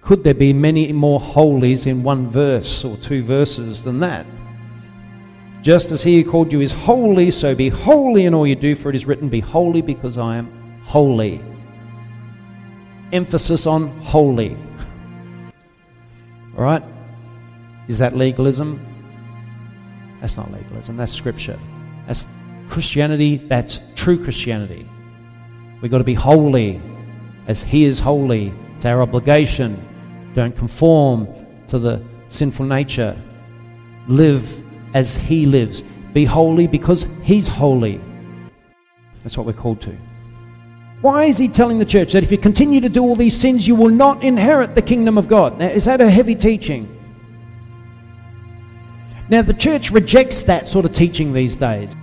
Could there be many more holies in one verse or two verses than that? Just as he who called you is holy, so be holy in all you do, for it is written, Be holy because I am holy. Emphasis on holy. All right? Is that legalism? That's not legalism, that's scripture. That's Christianity, that's true Christianity. We've got to be holy as He is holy. It's our obligation. Don't conform to the sinful nature. Live as He lives. Be holy because He's holy. That's what we're called to. Why is He telling the church that if you continue to do all these sins, you will not inherit the kingdom of God? Now, is that a heavy teaching? Now, the church rejects that sort of teaching these days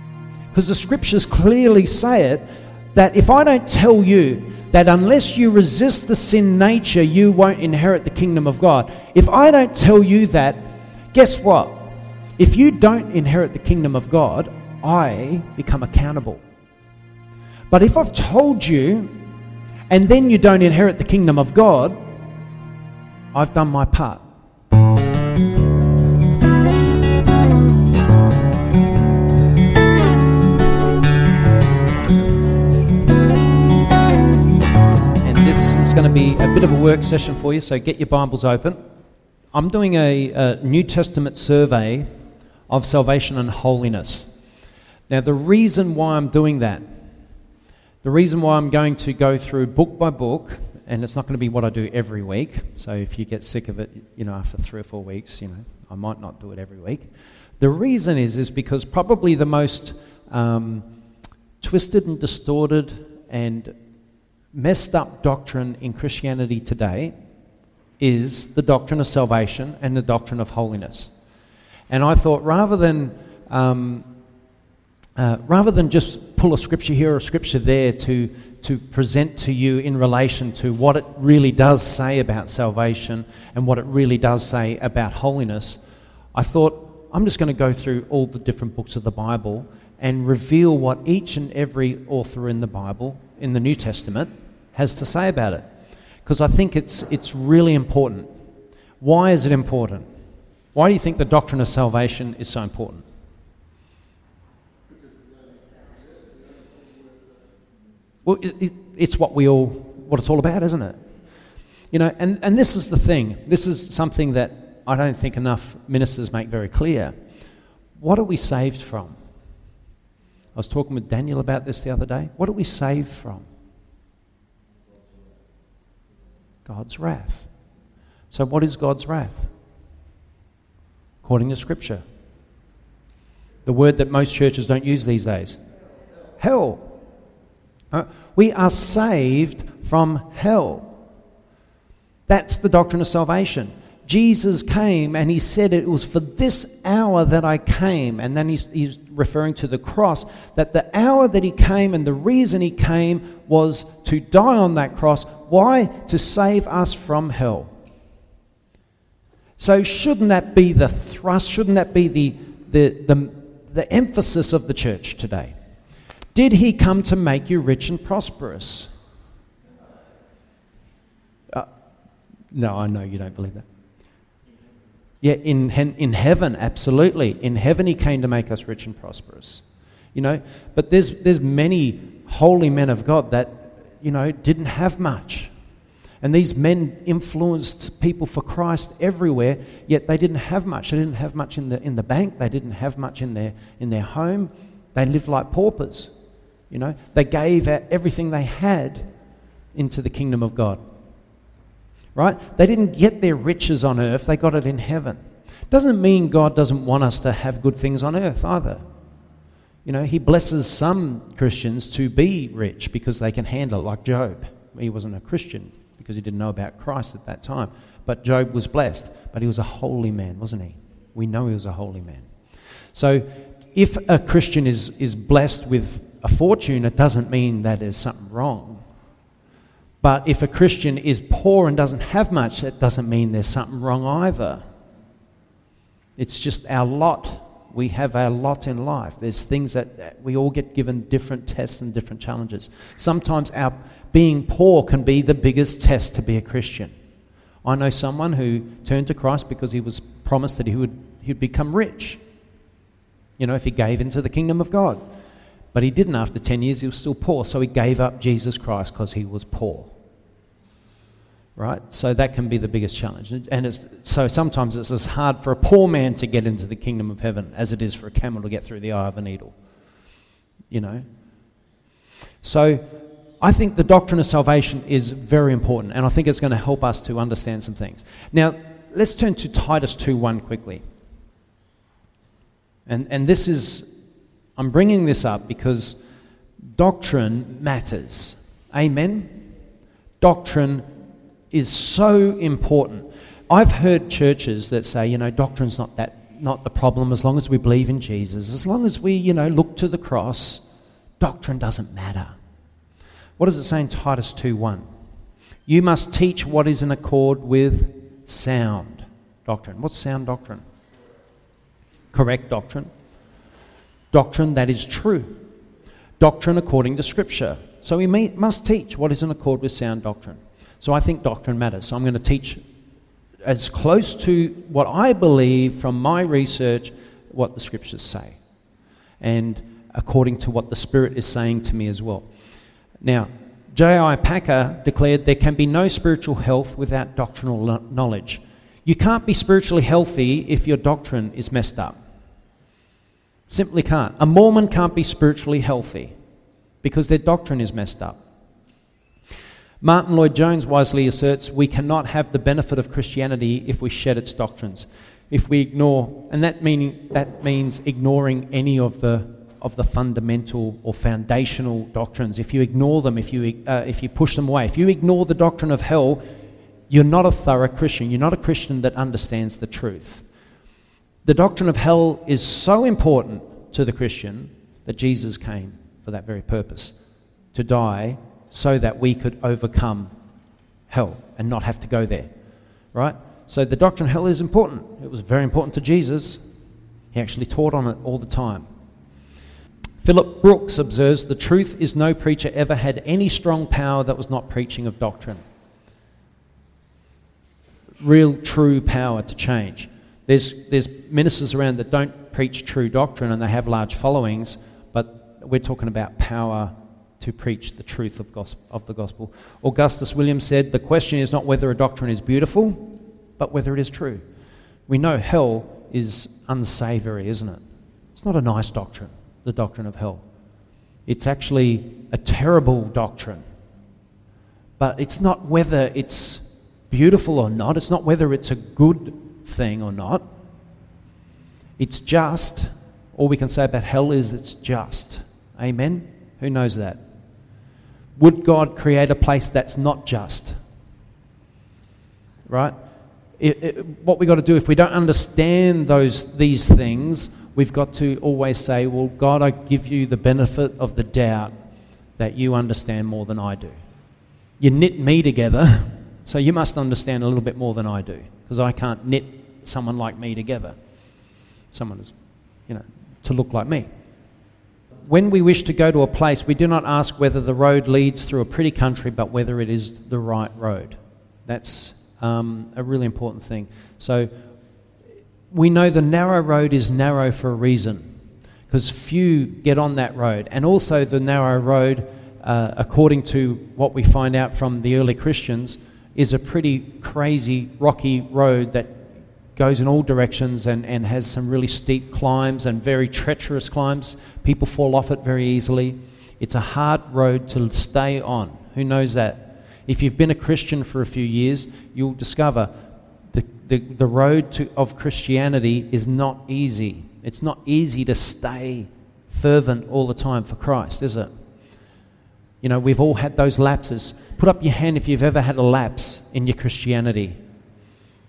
because the scriptures clearly say it that if I don't tell you that unless you resist the sin nature, you won't inherit the kingdom of God, if I don't tell you that, guess what? If you don't inherit the kingdom of God, I become accountable. But if I've told you and then you don't inherit the kingdom of God, I've done my part. Going to be a bit of a work session for you, so get your Bibles open. I'm doing a, a, New Testament survey of salvation and holiness. Now, the reason why I'm doing that, the reason why I'm going to go through book by book, and it's not going to be what I do every week, so if you get sick of it, you know, after three or four weeks, you know, I might not do it every week. The reason is, is because probably the most um, twisted and distorted and messed up doctrine in Christianity today is the doctrine of salvation and the doctrine of holiness. And I thought rather than, um, uh, rather than just pull a scripture here or a scripture there to, to present to you in relation to what it really does say about salvation and what it really does say about holiness, I thought I'm just going to go through all the different books of the Bible and reveal what each and every author in the Bible, in the New Testament, has to say about it. Because I think it's, it's really important. Why is it important? Why do you think the doctrine of salvation is so important? Well, it, it, it's what we all, what it's all about, isn't it? You know, and, and this is the thing. This is something that I don't think enough ministers make very clear. What are we saved from? I was talking with Daniel about this the other day. What are we saved from? God's wrath. So, what is God's wrath? According to Scripture. The word that most churches don't use these days hell. Uh, we are saved from hell. That's the doctrine of salvation. Jesus came and he said it was for this hour that I came. And then he's, he's, referring to the cross, that the hour that he came and the reason he came was to die on that cross. Why? To save us from hell. So, shouldn't that be the thrust? Shouldn't that be the, the, the, the emphasis of the church today? Did he come to make you rich and prosperous? Uh, no, I know you don't believe that. Yeah, in, in heaven, absolutely. In heaven, he came to make us rich and prosperous. You know, but there's, there's many holy men of God that, you know, didn't have much. And these men influenced people for Christ everywhere, yet they didn't have much. They didn't have much in the, in the bank. They didn't have much in their, in their home. They lived like paupers. You know, they gave everything they had into the kingdom of God right? They didn't get their riches on earth, they got it in heaven. Doesn't mean God doesn't want us to have good things on earth either. You know, He blesses some Christians to be rich because they can handle it, like Job. He wasn't a Christian because he didn't know about Christ at that time. But Job was blessed, but he was a holy man, wasn't he? We know he was a holy man. So if a Christian is, is blessed with a fortune, it doesn't mean that there's something wrong. But if a Christian is poor and doesn't have much, that doesn't mean there's something wrong either. It's just our lot. We have our lot in life. There's things that we all get given different tests and different challenges. Sometimes our being poor can be the biggest test to be a Christian. I know someone who turned to Christ because he was promised that he would he'd become rich. You know, if he gave into the kingdom of God. But he didn't after 10 years, he was still poor. So he gave up Jesus Christ because he was poor. Right? So that can be the biggest challenge. And so sometimes it's as hard for a poor man to get into the kingdom of heaven as it is for a camel to get through the eye of a needle. You know? So I think the doctrine of salvation is very important, and I think it's going to help us to understand some things. Now, let's turn to Titus 2 1 quickly. And, and this is, I'm bringing this up because doctrine matters. Amen? Doctrine is so important. I've heard churches that say, you know, doctrine's not that not the problem as long as we believe in Jesus. As long as we, you know, look to the cross, doctrine doesn't matter. What does it say in Titus 2:1? You must teach what is in accord with sound doctrine. What's sound doctrine? correct doctrine, doctrine that is true, doctrine according to Scripture. So we may, must teach what is in accord with sound doctrine. So I think doctrine matters. So I'm going to teach as close to what I believe from my research what the Scriptures say, and according to what the Spirit is saying to me as well. Now, J.I. Packer declared there can be no spiritual health without doctrinal knowledge. You can't be spiritually healthy if your doctrine is messed up. Simply can't. A Mormon can't be spiritually healthy because their doctrine is messed up. Martyn Lloyd-Jones wisely asserts we cannot have the benefit of Christianity if we shed its doctrines. If we ignore, and that, meaning, that means ignoring any of the, of the fundamental or foundational doctrines. If you ignore them, if you, uh, if you push them away, if you ignore the doctrine of hell, you're not a thorough Christian. You're not a Christian that understands the truth. The doctrine of hell is so important to the Christian that Jesus came for that very purpose to die so that we could overcome hell and not have to go there. Right? So the doctrine of hell is important. It was very important to Jesus. He actually taught on it all the time. Phillips Brooks observes the truth is no preacher ever had any strong power that was not preaching of doctrine. Real, true power to change. There's, there's ministers around that don't preach true doctrine and they have large followings, but we're talking about power to preach the truth of, gospel, of the gospel. Augustus Williams said, The question is not whether a doctrine is beautiful, but whether it is true. We know hell is unsavory, isn't it? It's not a nice doctrine, the doctrine of hell. It's actually a terrible doctrine. But it's not whether it's beautiful or not, it's not whether it's a good thing or not. It's just. All we can say about hell is it's just. Amen? Who knows that? Would God create a place that's not just? Right? It, it, what we've got to do, if we don't understand those, these things, we've got to always say, Well, God, I give you the benefit of the doubt that you understand more than I do. You knit me together, so you must understand a little bit more than I do, because I can't knit someone like me together. Someone is, you know, to look like me. When we wish to go to a place, we do not ask whether the road leads through a pretty country, but whether it is the right road. That's um, a really important thing. So we know the narrow road is narrow for a reason, because few get on that road. And also, the narrow road, uh, according to what we find out from the early Christians, is a pretty crazy, rocky road that goes in all directions and, and has some really steep climbs and very treacherous climbs. People fall off it very easily. It's a hard road to stay on. Who knows that? If you've been a Christian for a few years, you'll discover the, the, the road to, of Christianity is not easy. It's not easy to stay fervent all the time for Christ, is it? You know, we've all had those lapses. Put up your hand if you've ever had a lapse in your Christianity.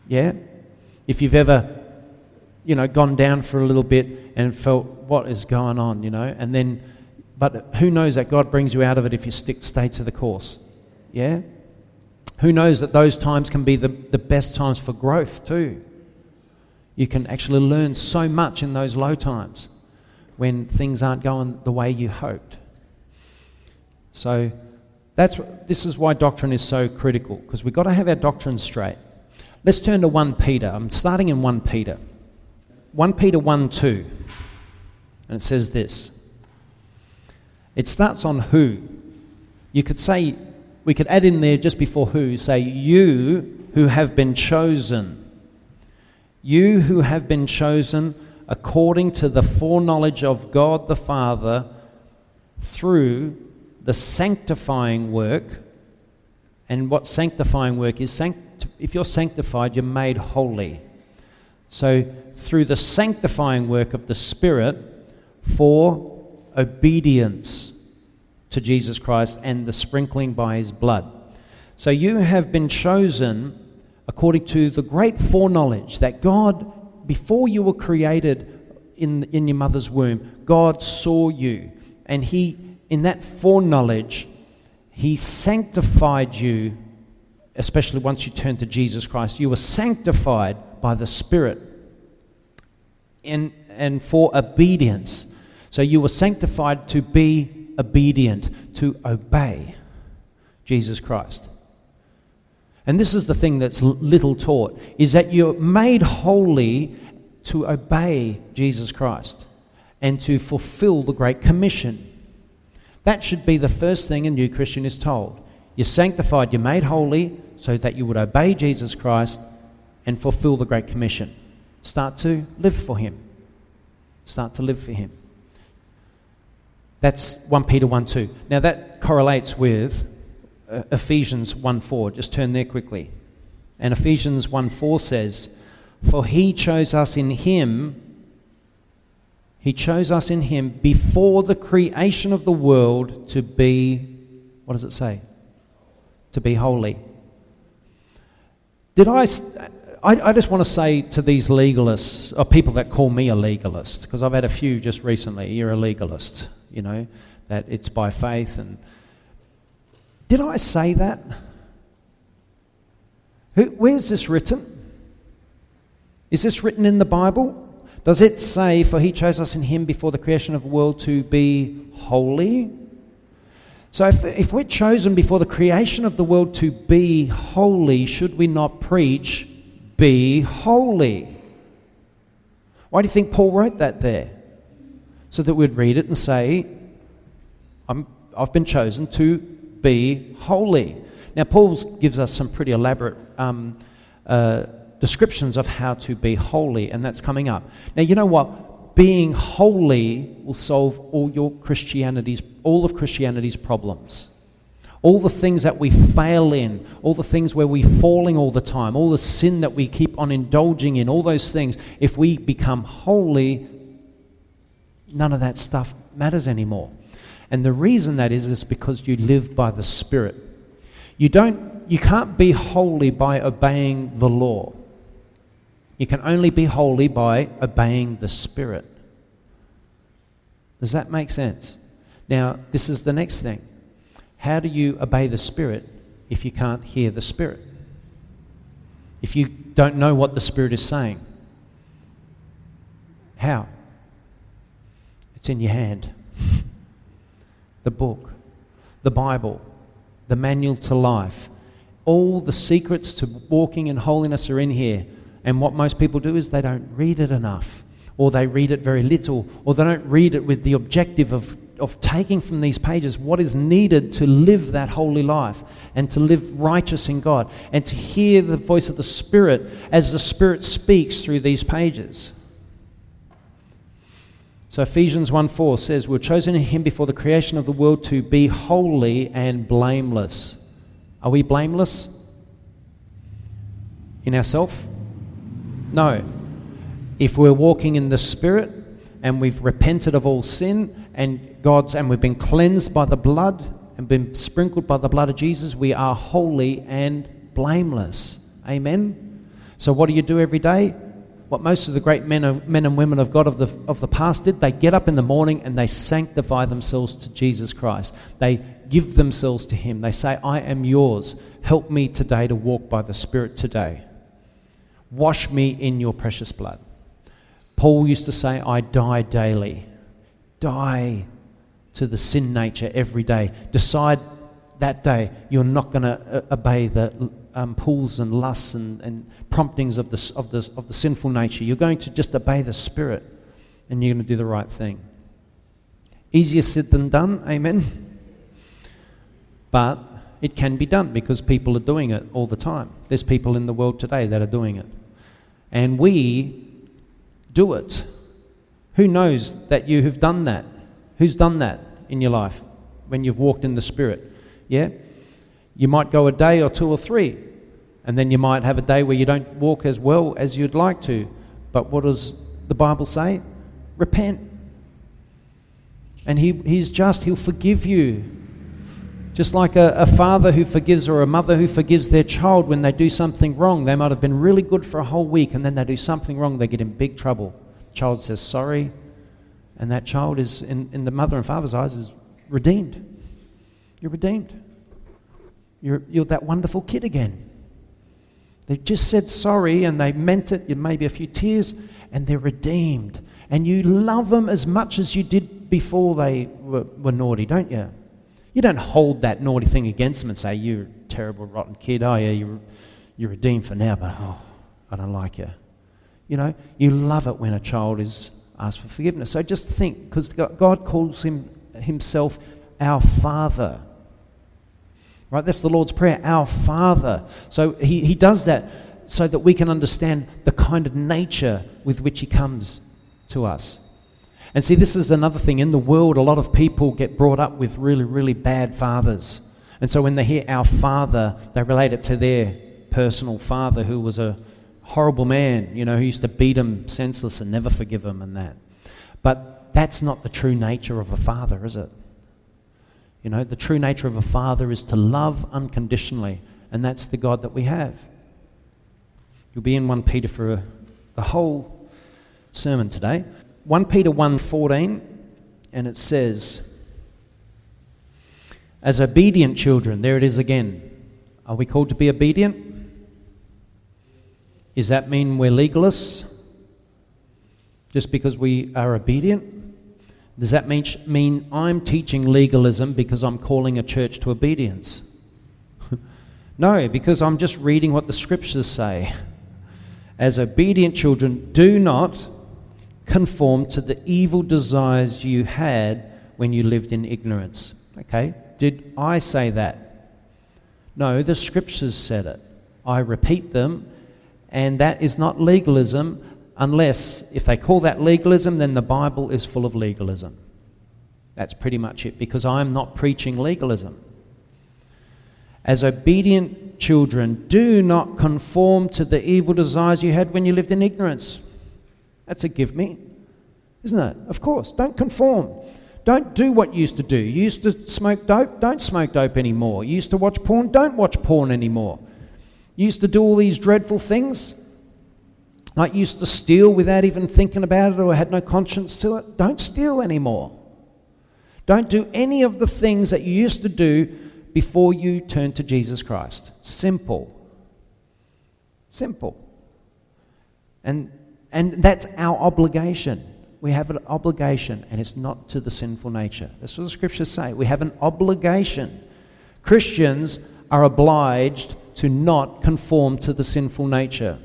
Yeah? If you've ever, you know, gone down for a little bit and felt, what is going on, you know, and then, but who knows that God brings you out of it if you stick, stay to the course? Yeah? Who knows that those times can be the, the best times for growth too? You can actually learn so much in those low times when things aren't going the way you hoped. So that's this is why doctrine is so critical because we've got to have our doctrine straight. Let's turn to 1 Peter. I'm starting in 1 Peter. 1 Peter 1 2. And it says this it starts on who. You could say, we could add in there just before who, say, you who have been chosen. You who have been chosen according to the foreknowledge of God the Father through the sanctifying work. And what sanctifying work is, sanct- if you're sanctified, you're made holy. So, through the sanctifying work of the Spirit for obedience to Jesus Christ and the sprinkling by his blood. So, you have been chosen according to the great foreknowledge that God, before you were created in, in your mother's womb, God saw you. And He, in that foreknowledge, He sanctified you, especially once you turned to Jesus Christ. You were sanctified by the Spirit and, and for obedience. So you were sanctified to be obedient, to obey Jesus Christ. And this is the thing that's little taught is that you're made holy to obey Jesus Christ and to fulfill the Great Commission. That should be the first thing a new Christian is told. You're sanctified, you're made holy so that you would obey Jesus Christ and fulfill the Great Commission. Start to live for Him. Start to live for Him. That's 1 Peter 1 2. Now that correlates with uh, Ephesians 1 4. Just turn there quickly. And Ephesians 1 4 says, For he chose us in him, he chose us in him before the creation of the world to be, what does it say? To be holy. Did I, I, I just want to say to these legalists, or people that call me a legalist, because I've had a few just recently, you're a legalist, you know, that it's by faith and did I say that? Who, where's this written? Is this written in the Bible? Does it say, For he chose us in him before the creation of the world to be holy? So, if, if we're chosen before the creation of the world to be holy, should we not preach, Be holy? Why do you think Paul wrote that there? So that we'd read it and say, i have been chosen to be holy. Now, Paul gives us some pretty elaborate um, uh, descriptions of how to be holy, and that's coming up. Now, you know what? Being holy will solve all your Christianity's, all of Christianity's problems. All the things that we fail in, all the things where we're falling all the time, all the sin that we keep on indulging in, all those things, if we become holy, none of that stuff matters anymore. And the reason that is is because you live by the Spirit. You don't you can't be holy by obeying the law. You can only be holy by obeying the Spirit. Does that make sense? Now, this is the next thing. How do you obey the Spirit if you can't hear the Spirit? If you don't know what the Spirit is saying? How? It's in your hand the book, the Bible, the manual to life. All the secrets to walking in holiness are in here. And what most people do is they don't read it enough, or they read it very little, or they don't read it with the objective of, of taking from these pages what is needed to live that holy life and to live righteous in God and to hear the voice of the Spirit as the Spirit speaks through these pages. So Ephesians 1 4 says, We were chosen in him before the creation of the world to be holy and blameless. Are we blameless? In ourselves? No. If we're walking in the Spirit and we've repented of all sin and God's and we've been cleansed by the blood and been sprinkled by the blood of Jesus, we are holy and blameless. Amen. So what do you do every day? what most of the great men, of, men and women of God of the, of the past did. They get up in the morning and they sanctify themselves to Jesus Christ. They give themselves to Him. They say, I am yours. Help me today to walk by the Spirit today. Wash me in your precious blood. Paul used to say, I die daily. Die to the sin nature every day. Decide that day you're not going to uh, obey the um, pulls and lusts and, and promptings of the, of, the, of the sinful nature. You're going to just obey the Spirit and you're going to do the right thing. Easier said than done, amen? But it can be done because people are doing it all the time. There's people in the world today that are doing it. And we do it. Who knows that you have done that? Who's done that in your life when you've walked in the Spirit? Yeah? You might go a day or two or three, and then you might have a day where you don't walk as well as you'd like to. But what does the Bible say? Repent. And he, He's just, He'll forgive you. Just like a, a, father who forgives or a mother who forgives their child when they do something wrong. They might have been really good for a whole week and then they do something wrong, they get in big trouble. Child says sorry, and that child is, in, in the mother and father's eyes, is redeemed. You're redeemed. You're, you're that wonderful kid again. They just said sorry and they meant it, maybe a few tears, and they're redeemed. And you love them as much as you did before they were, were naughty, don't you? You don't hold that naughty thing against them and say, You're a terrible, rotten kid. Oh, yeah, you're, you're redeemed for now, but oh, I don't like you. You know, you love it when a child is asked for forgiveness. So just think, because God calls him, himself our Father. Right? That's the Lord's Prayer, our Father. So he, he does that so that we can understand the kind of nature with which He comes to us. And see, this is another thing. In the world, a lot of people get brought up with really, really bad fathers. And so when they hear our Father, they relate it to their personal father who was a horrible man, you know, who used to beat them senseless and never forgive them and that. But that's not the true nature of a father, is it? You know, the true nature of a father is to love unconditionally, and that's the God that we have. You'll be in 1 Peter for a, the whole sermon today. 1 Peter 1:14 and it says as obedient children, there it is again. Are we called to be obedient? Does that mean we're legalists? Just because we are obedient? Does that mean, mean I'm teaching legalism because I'm calling a church to obedience? no, because I'm just reading what the scriptures say. As obedient children, do not conform to the evil desires you had when you lived in ignorance. Okay? Did I say that? No, the scriptures said it. I repeat them, and that is not legalism unless, if they call that legalism, then the Bible is full of legalism. That's pretty much it, because I'm not preaching legalism. As obedient children, do not conform to the evil desires you had when you lived in ignorance. That's a give me, isn't it? Of course. Don't conform. Don't do what you used to do. You used to smoke dope, don't smoke dope anymore. You used to watch porn, don't watch porn anymore. You used to do all these dreadful things, like you used to steal without even thinking about it or had no conscience to it. Don't steal anymore. Don't do any of the things that you used to do before you turned to Jesus Christ. Simple. Simple. And, and that's our obligation. We have an obligation, and it's not to the sinful nature. That's what the scriptures say. We have an obligation. Christians are obliged to not conform to the sinful nature.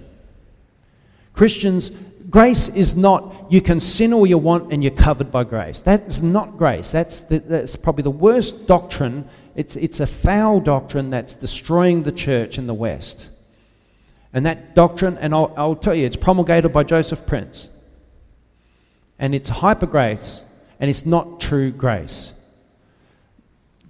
Christians, grace is not you can sin all you want and you're covered by grace. That is not grace. That's, the, that's probably the worst doctrine. It's, it's a foul doctrine that's destroying the church in the West. And that doctrine, and I'll, I'll tell you, it's promulgated by Joseph Prince. And it's hyper grace, and it's not true grace.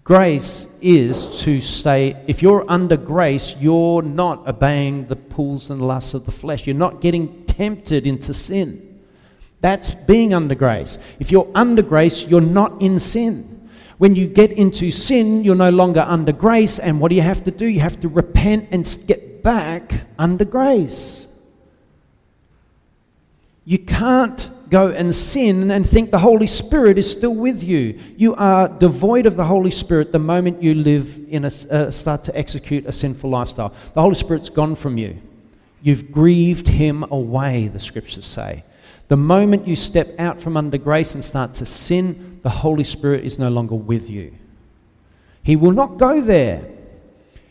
Grace is to stay, if you're under grace, you're not obeying the pulls and lusts of the flesh. You're not getting tempted into sin. That's being under grace. If you're under grace, you're not in sin. When you get into sin, you're no longer under grace, and what do you have to do? You have to repent and get back under grace. You can't go and sin and think the Holy Spirit is still with you. You are devoid of the Holy Spirit the moment you live in a, uh, start to execute a sinful lifestyle. The Holy Spirit's gone from you. You've grieved him away, the scriptures say. The moment you step out from under grace and start to sin, the Holy Spirit is no longer with you. He will not go there.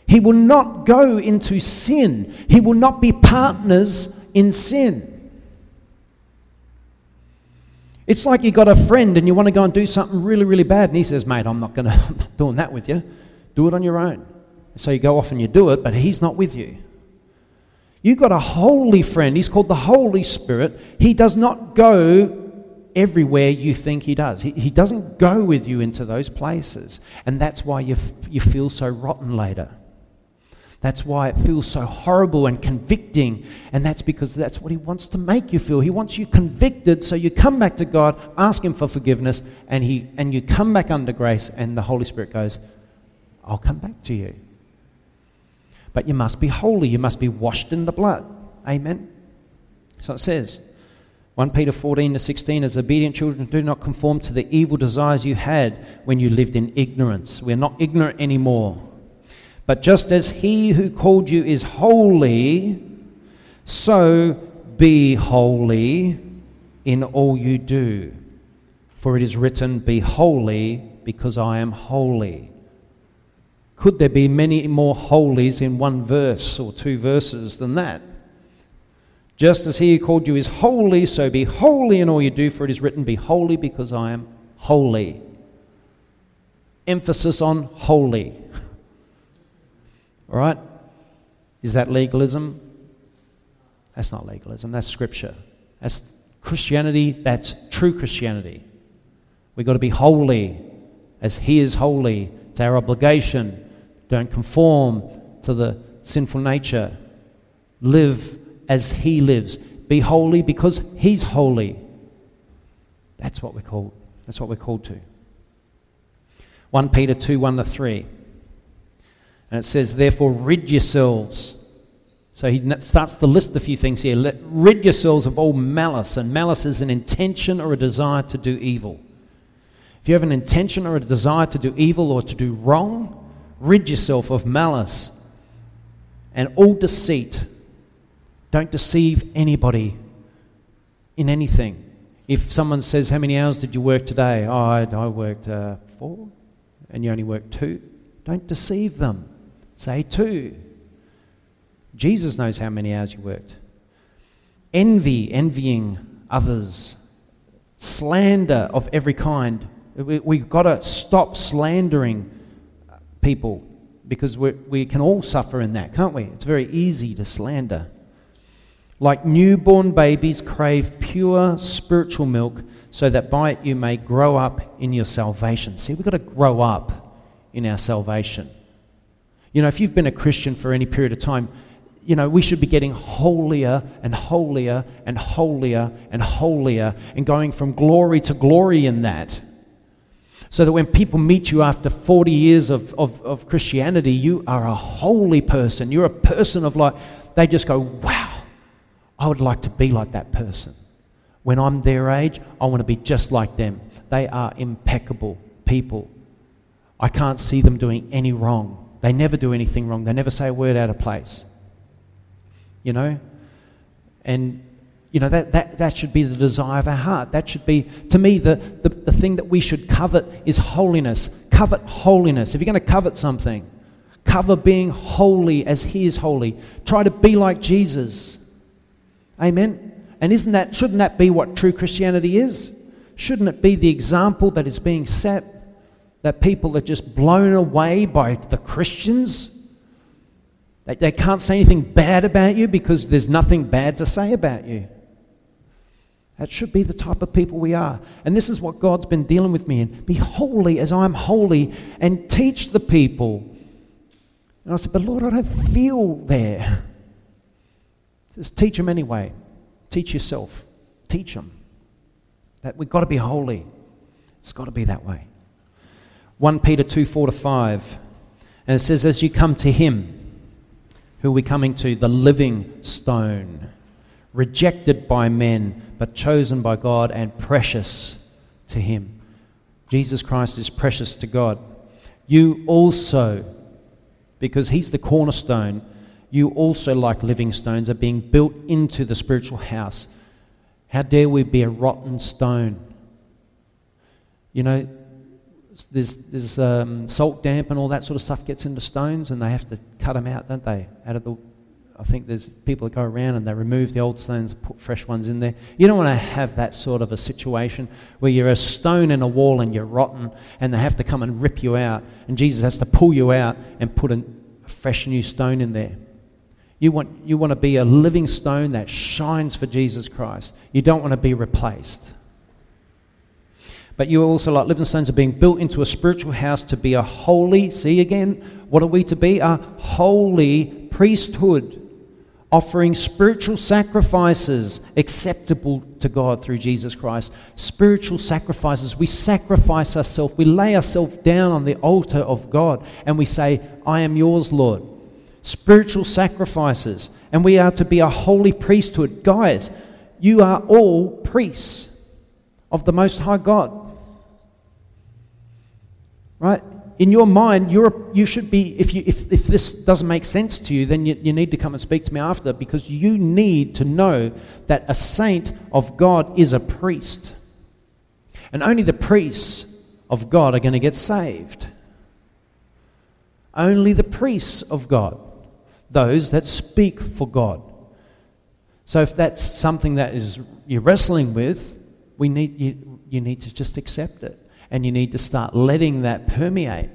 He will not go into sin. He will not be partners in sin. It's like you got a friend and you want to go and do something really, really bad, and he says, Mate, I'm not, gonna, I'm not doing that with you. Do it on your own. So you go off and you do it, but he's not with you. You've got a holy friend. He's called the Holy Spirit. He does not go everywhere you think he does. He, he doesn't go with you into those places. And that's why you, f- you feel so rotten later. That's why it feels so horrible and convicting. And that's because that's what He wants to make you feel. He wants you convicted so you come back to God, ask Him for forgiveness, and, he, and you come back under grace, and the Holy Spirit goes, I'll come back to you. But you must be holy. You must be washed in the blood. Amen. So it says, 1 Peter 14 to 16, as obedient children, do not conform to the evil desires you had when you lived in ignorance. We're not ignorant anymore. But just as he who called you is holy, so be holy in all you do. For it is written, Be holy because I am holy. Could there be many more holies in one verse or two verses than that? Just as he who called you is holy, so be holy in all you do, for it is written, Be holy because I am holy. Emphasis on holy. All right? Is that legalism? That's not legalism, that's scripture. That's Christianity, that's true Christianity. We've got to be holy as He is holy. It's our obligation. Don't conform to the sinful nature. Live as He lives. Be holy because He's holy. That's what we're called. That's what we're called to. 1 Peter 2 1 to 3. And it says, Therefore, rid yourselves. So he starts to list a few things here. Let, rid yourselves of all malice. And malice is an intention or a desire to do evil. If you have an intention or a desire to do evil or to do wrong, rid yourself of malice and all deceit. Don't deceive anybody in anything. If someone says, How many hours did you work today? Oh, I, I worked uh, four, and you only worked two. Don't deceive them. Say two. Jesus knows how many hours you worked. Envy, envying others. Slander of every kind. We, have got to stop slandering people because we can all suffer in that, can't we? It's very easy to slander. Like newborn babies crave pure spiritual milk so that by it you may grow up in your salvation. See, we've got to grow up in our salvation. You know, if you've been a Christian for any period of time, you know, we should be getting holier and holier and holier and holier and going from glory to glory in that. So that when people meet you after 40 years of, of, of Christianity, you are a holy person. You're a person of like, they just go, wow, I would like to be like that person. When I'm their age, I want to be just like them. They are impeccable people. I can't see them doing any wrong. They never do anything wrong. They never say a word out of place. You know? And, you know, that, that, that should be the desire of our heart. That should be, to me, the, the, the thing that we should covet is holiness. Covet holiness. If you're going to covet something, cover being holy as He is holy. Try to be like Jesus. Amen? And isn't that, shouldn't that be what true Christianity is? Shouldn't it be the example that is being set? That people are just blown away by the Christians. They, they can't say anything bad about you because there's nothing bad to say about you. That should be the type of people we are. And this is what God's been dealing with me in. Be holy as I'm holy and teach the people. And I said, But Lord, I don't feel there. Just teach them anyway. Teach yourself. Teach them. That we've got to be holy. It's got to be that way. 1 Peter 2 4 to 5. And it says, As you come to him, who are we coming to? The living stone, rejected by men, but chosen by God and precious to him. Jesus Christ is precious to God. You also, because he's the cornerstone, you also, like living stones, are being built into the spiritual house. How dare we be a rotten stone? You know, there's, there's um, salt damp and all that sort of stuff gets into stones and they have to cut them out, don't they? Out of the, I think there's people that go around and they remove the old stones, put fresh ones in there. You don't want to have that sort of a situation where you're a stone in a wall and you're rotten and they have to come and rip you out and Jesus has to pull you out and put a fresh new stone in there. You want, you want to be a living stone that shines for Jesus Christ. You don't want to be replaced. But you are also, like living stones, are being built into a spiritual house to be a holy, see again, what are we to be? A holy priesthood, offering spiritual sacrifices acceptable to God through Jesus Christ. Spiritual sacrifices. We sacrifice ourselves, we lay ourselves down on the altar of God, and we say, I am yours, Lord. Spiritual sacrifices. And we are to be a holy priesthood. Guys, you are all priests of the Most High God. Right? In your mind, you're, you should be, if, you, if, if this doesn't make sense to you, then you, you need to come and speak to me after because you need to know that a saint of God is a priest. And only the priests of God are going to get saved. Only the priests of God, those that speak for God. So if that's something that is you're wrestling with, we need you, you need to just accept it and you need to start letting that permeate.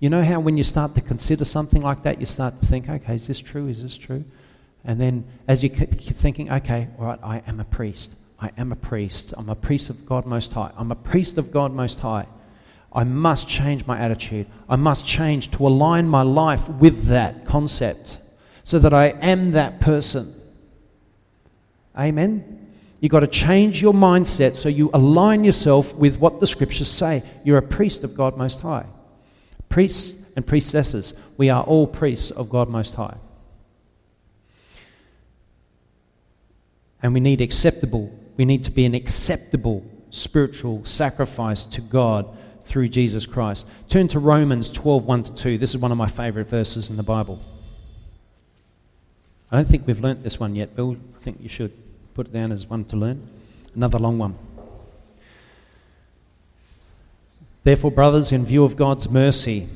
You know how when you start to consider something like that, you start to think, okay, is this true? Is this true? And then as you keep thinking, okay, all right, I am a priest. I am a priest. I'm a priest of God Most High. I'm a priest of God Most High. I must change my attitude. I must change to align my life with that concept so that I am that person. Amen? You've got to change your mindset so you align yourself with what the scriptures say. You're a priest of God Most High. Priests and priestesses, we are all priests of God Most High. And we need acceptable, we need to be an acceptable spiritual sacrifice to God through Jesus Christ. Turn to Romans 12 1 to 2. This is one of my favorite verses in the Bible. I don't think we've learnt this one yet, Bill. I think you should. Put it down as one to learn. Another long one. Therefore, brothers, in view of God's mercy,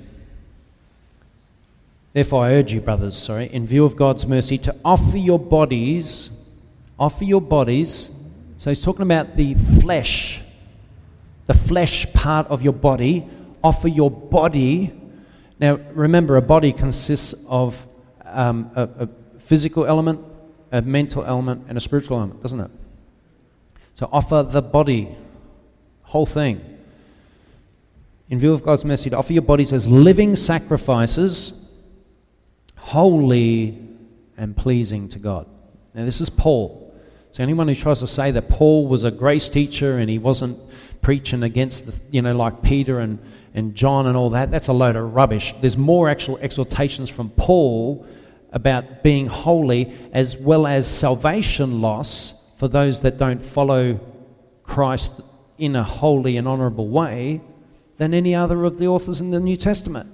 therefore I urge you, brothers, sorry, in view of God's mercy, to offer your bodies, offer your bodies. So he's talking about the flesh, the flesh part of your body. Offer your body. Now, remember, a body consists of um, a, a physical element, a mental element and a spiritual element, doesn't it? So offer the body, whole thing. In view of God's mercy, to offer your bodies as living sacrifices, holy and pleasing to God. Now, this is Paul. So, anyone who tries to say that Paul was a grace teacher and he wasn't preaching against, the, you know, like Peter and, and John and all that, that's a load of rubbish. There's more actual exhortations from Paul about being holy as well as salvation loss for those that don't follow Christ in a holy and honorable way than any other of the authors in the New Testament.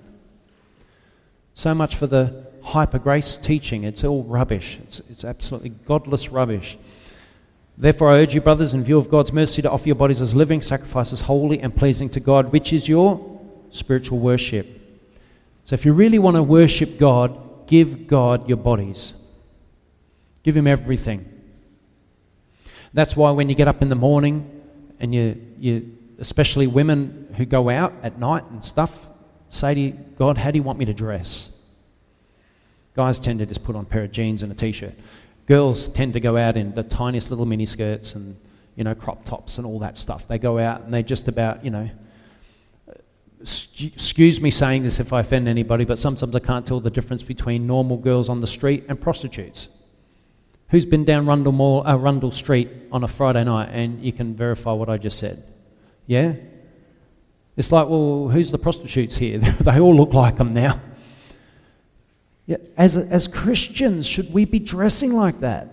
So much for the hyper grace teaching. It's all rubbish. It's, it's absolutely godless rubbish. Therefore, I urge you, brothers, in view of God's mercy, to offer your bodies as living sacrifices, holy and pleasing to God, which is your spiritual worship. So, if you really want to worship God, give God your bodies. Give Him everything. That's why when you get up in the morning and you, you especially women who go out at night and stuff, say to God, how do you want me to dress? Guys tend to just put on a pair of jeans and a t-shirt. Girls tend to go out in the tiniest little mini skirts and you know crop tops and all that stuff. They go out and they're just about you know excuse me saying this if I offend anybody, but sometimes I can't tell the difference between normal girls on the street and prostitutes. Who's been down Rundle, Mall, uh, Rundle Street on a Friday night and you can verify what I just said? Yeah? It's like, well, who's the prostitutes here? they all look like them now. Yeah, as, as Christians, should we be dressing like that?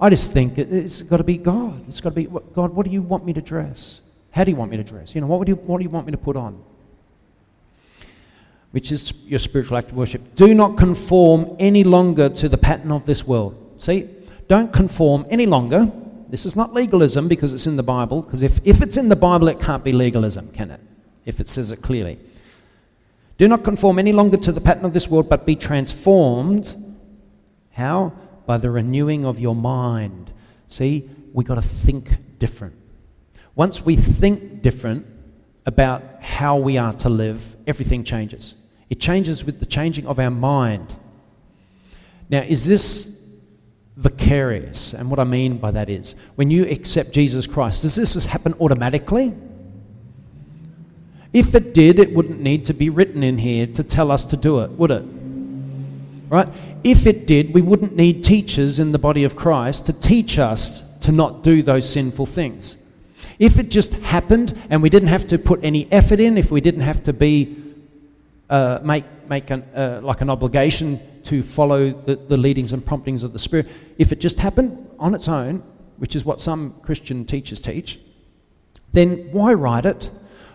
I just think it, it's got to be God. It's got to be, God, what do you want me to dress? How do you want me to dress? You know, what, would you, what do you want me to put on? Which is your spiritual act of worship. Do not conform any longer to the pattern of this world. See, don't conform any longer. This is not legalism because it's in the Bible, because if, if it's in the Bible, it can't be legalism, can it? If it says it clearly. Do not conform any longer to the pattern of this world, but be transformed. How? By the renewing of your mind. See, we've got to think different. Once we think different about how we are to live, everything changes. It changes with the changing of our mind. Now, is this vicarious? And what I mean by that is when you accept Jesus Christ, does this happen automatically? If it did, it wouldn't need to be written in here to tell us to do it, would it? Right? If it did, we wouldn't need teachers in the body of Christ to teach us to not do those sinful things. If it just happened and we didn't have to put any effort in, if we didn't have to be uh, make make an, uh, like an obligation to follow the, the leadings and promptings of the Spirit, if it just happened on its own, which is what some Christian teachers teach, then why write it?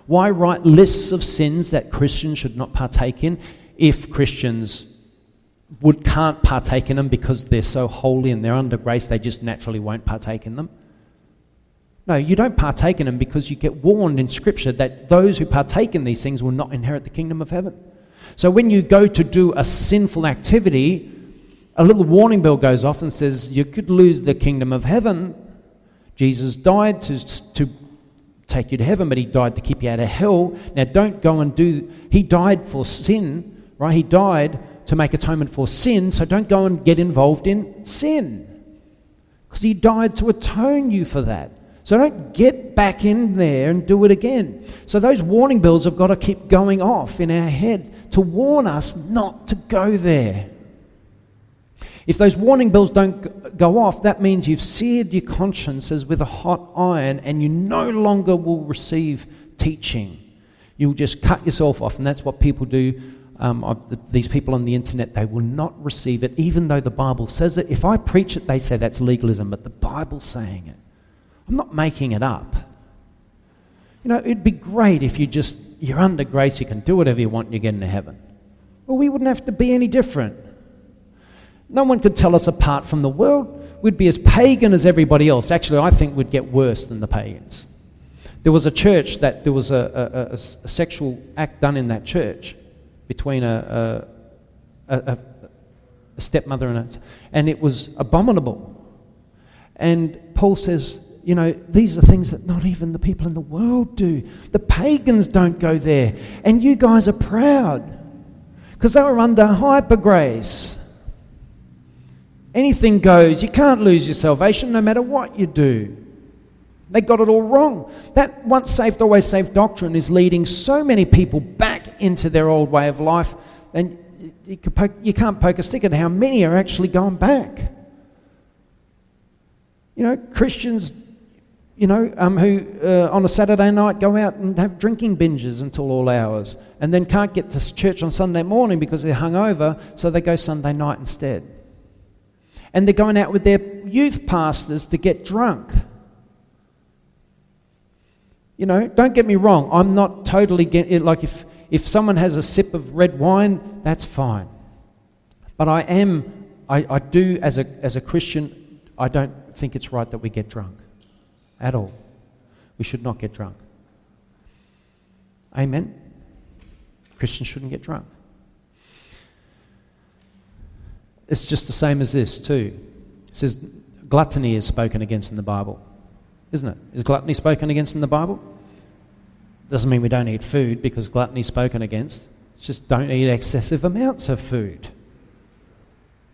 Why write lists of sins that Christians should not partake in if Christians would, can't partake in them because they're so holy and they're under grace, they just naturally won't partake in them? No, you don't partake in them because you get warned in Scripture that those who partake in these things will not inherit the kingdom of heaven. So when you go to do a sinful activity, a little warning bell goes off and says, You could lose the kingdom of heaven. Jesus died to, to take you to heaven, but he died to keep you out of hell. Now, don't go and do, he died for sin, right? He died to make atonement for sin, so don't go and get involved in sin. Because he died to atone you for that. So don't get back in there and do it again. So those warning bells have got to keep going off in our head to warn us not to go there. If those warning bells don't go off, that means you've seared your consciences with a hot iron and you no longer will receive teaching. You'll just cut yourself off, and that's what people do. Um, these people on the internet, they will not receive it, even though the Bible says it. If I preach it, they say that's legalism, but the Bible's saying it. I'm not making it up. You know, it'd be great if you just, you're under grace, you can do whatever you want, and you get into heaven. Well, we wouldn't have to be any different. No one could tell us apart from the world. We'd be as pagan as everybody else. Actually, I think we'd get worse than the pagans. There was a church that there was a, a, a, a sexual act done in that church between a, a, stepmother and a, and it was abominable. And Paul says, you know, these are things that not even the people in the world do. The pagans don't go there. And you guys are proud because they were under hyper grace. Anything goes. You can't lose your salvation no matter what you do. They got it all wrong. That once saved, always saved doctrine is leading so many people back into their old way of life, and you, can't poke a stick at how many are actually going back. You know, Christians, you know, um, who uh, on a Saturday night go out and have drinking binges until all hours, and then can't get to church on Sunday morning because they're hungover, so they go Sunday night instead and they're going out with their youth pastors to get drunk. You know, don't get me wrong, I'm not totally like if, if someone has a sip of red wine, that's fine. But I am, I, I do, as a, as a Christian, I don't think it's right that we get drunk at all. We should not get drunk. Amen? Christians shouldn't get drunk. It's just the same as this, too. It says gluttony is spoken against in the Bible, isn't it? Is gluttony spoken against in the Bible? Doesn't mean we don't eat food because gluttony is spoken against. It's just don't eat excessive amounts of food.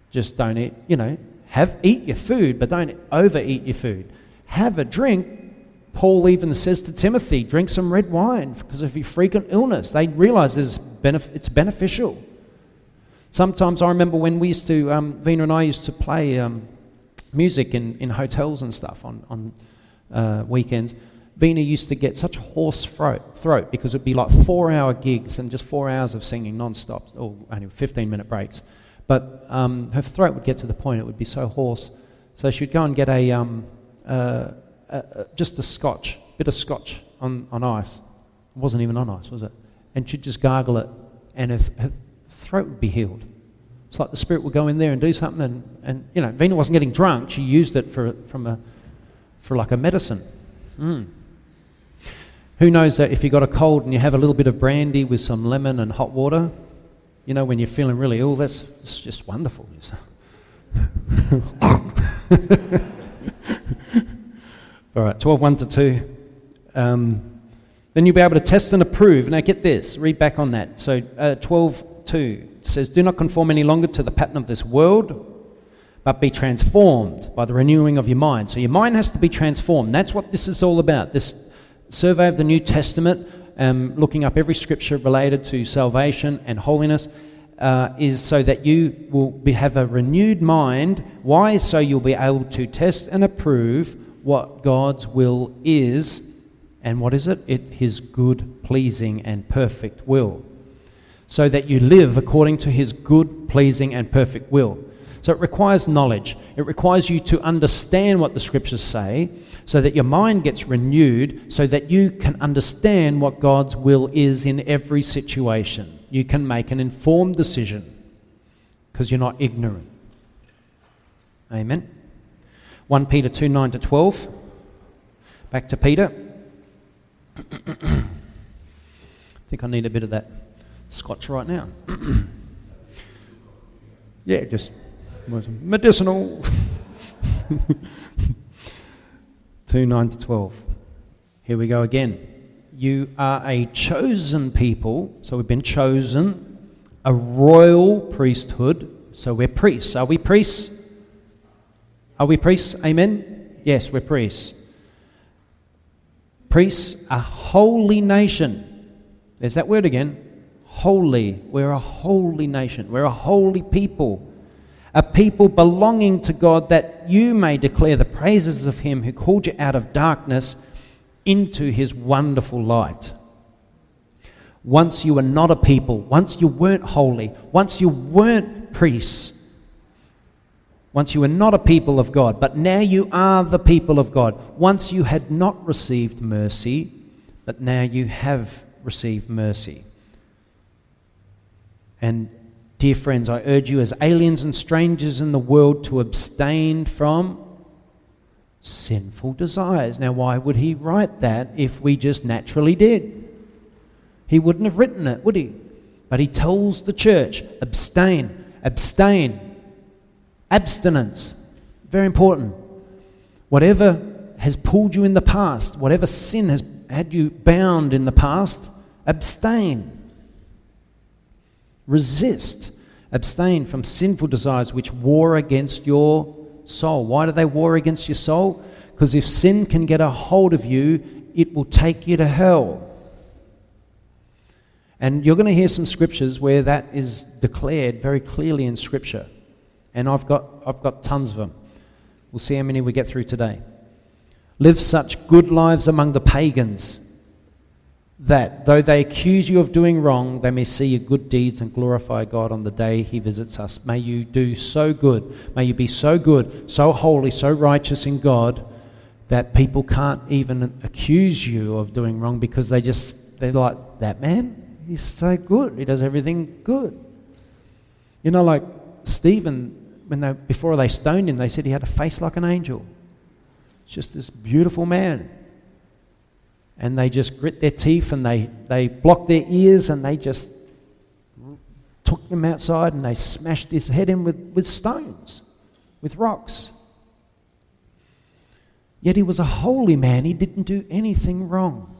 Just don't eat, you know, have eat your food, but don't overeat your food. Have a drink. Paul even says to Timothy, drink some red wine because of your frequent illness. They realize it's, benef- it's beneficial. Sometimes I remember when we used to, um, Vina and I used to play um, music in, in hotels and stuff on, on uh, weekends. Vina used to get such a hoarse throat, throat because it'd be like four hour gigs and just four hours of singing non stop, or only 15 minute breaks. But um, her throat would get to the point it would be so hoarse. So she'd go and get a, um, uh, just a scotch, bit of scotch on, on ice. It wasn't even on ice, was it? And she'd just gargle it, and her, her throat would be healed. It's like the Spirit would go in there and do something. And, and you know, Vina wasn't getting drunk. She used it for, from a, for like a medicine. Mm. Who knows that if you got a cold and you have a little bit of brandy with some lemon and hot water, you know, when you're feeling really ill, that's it's just wonderful. All right, 12 1 to 2. Um, then you'll be able to test and approve. Now, get this, read back on that. So, uh, 12 2 says, Do not conform any longer to the pattern of this world, but be transformed by the renewing of your mind. So, your mind has to be transformed. That's what this is all about. This survey of the New Testament, um, looking up every scripture related to salvation and holiness, uh, is so that you will be, have a renewed mind. Why? So you'll be able to test and approve what God's will is. And what is it? It His good, pleasing, and perfect will. So that you live according to His good, pleasing, and perfect will. So it requires knowledge. It requires you to understand what the scriptures say so that your mind gets renewed so that you can understand what God's will is in every situation. You can make an informed decision because you're not ignorant. Amen. 1 Peter 2 9 to 12. Back to Peter. I think I need a bit of that scotch right now. yeah, just medicinal. 2 9 to 12. Here we go again. You are a chosen people, so we've been chosen, a royal priesthood, so we're priests. Are we priests? Are we priests? Amen? Yes, we're priests. Priests, a holy nation. There's that word again. Holy. We're a holy nation. We're a holy people a people belonging to God, that you may declare the praises of Him who called you out of darkness into His wonderful light. Once you were not a people, once you weren't holy, once you weren't priests, once you were not a people of God, but now you are the people of God. Once you had not received mercy, but now you have received mercy. And Dear friends, I urge you as aliens and strangers in the world to abstain from sinful desires. Now, why would he write that if we just naturally did? He wouldn't have written it, would he? But he tells the church abstain, abstain, abstinence. Very important. Whatever has pulled you in the past, whatever sin has had you bound in the past, abstain. Resist. Abstain from sinful desires which war against your soul. Why do they war against your soul? Because if sin can get a hold of you, it will take you to hell. And you're going to hear some scriptures where that is declared very clearly in Scripture. And I've got, I've got tons of them. We'll see how many we get through today. Live such good lives among the pagans that though they accuse you of doing wrong, they may see your good deeds and glorify God on the day He visits us. May you do so good. May you be so good, so holy, so righteous in God that people can't even accuse you of doing wrong because they just, they're like, that man, he's so good. He does everything good. You know, like Stephen, when they, before they stoned him, they said he had a face like an angel. It's just this beautiful man and they just grit their teeth and they, they blocked their ears and they just took him outside and they smashed his head in with, with stones, with rocks. Yet he was a holy man, he didn't do anything wrong.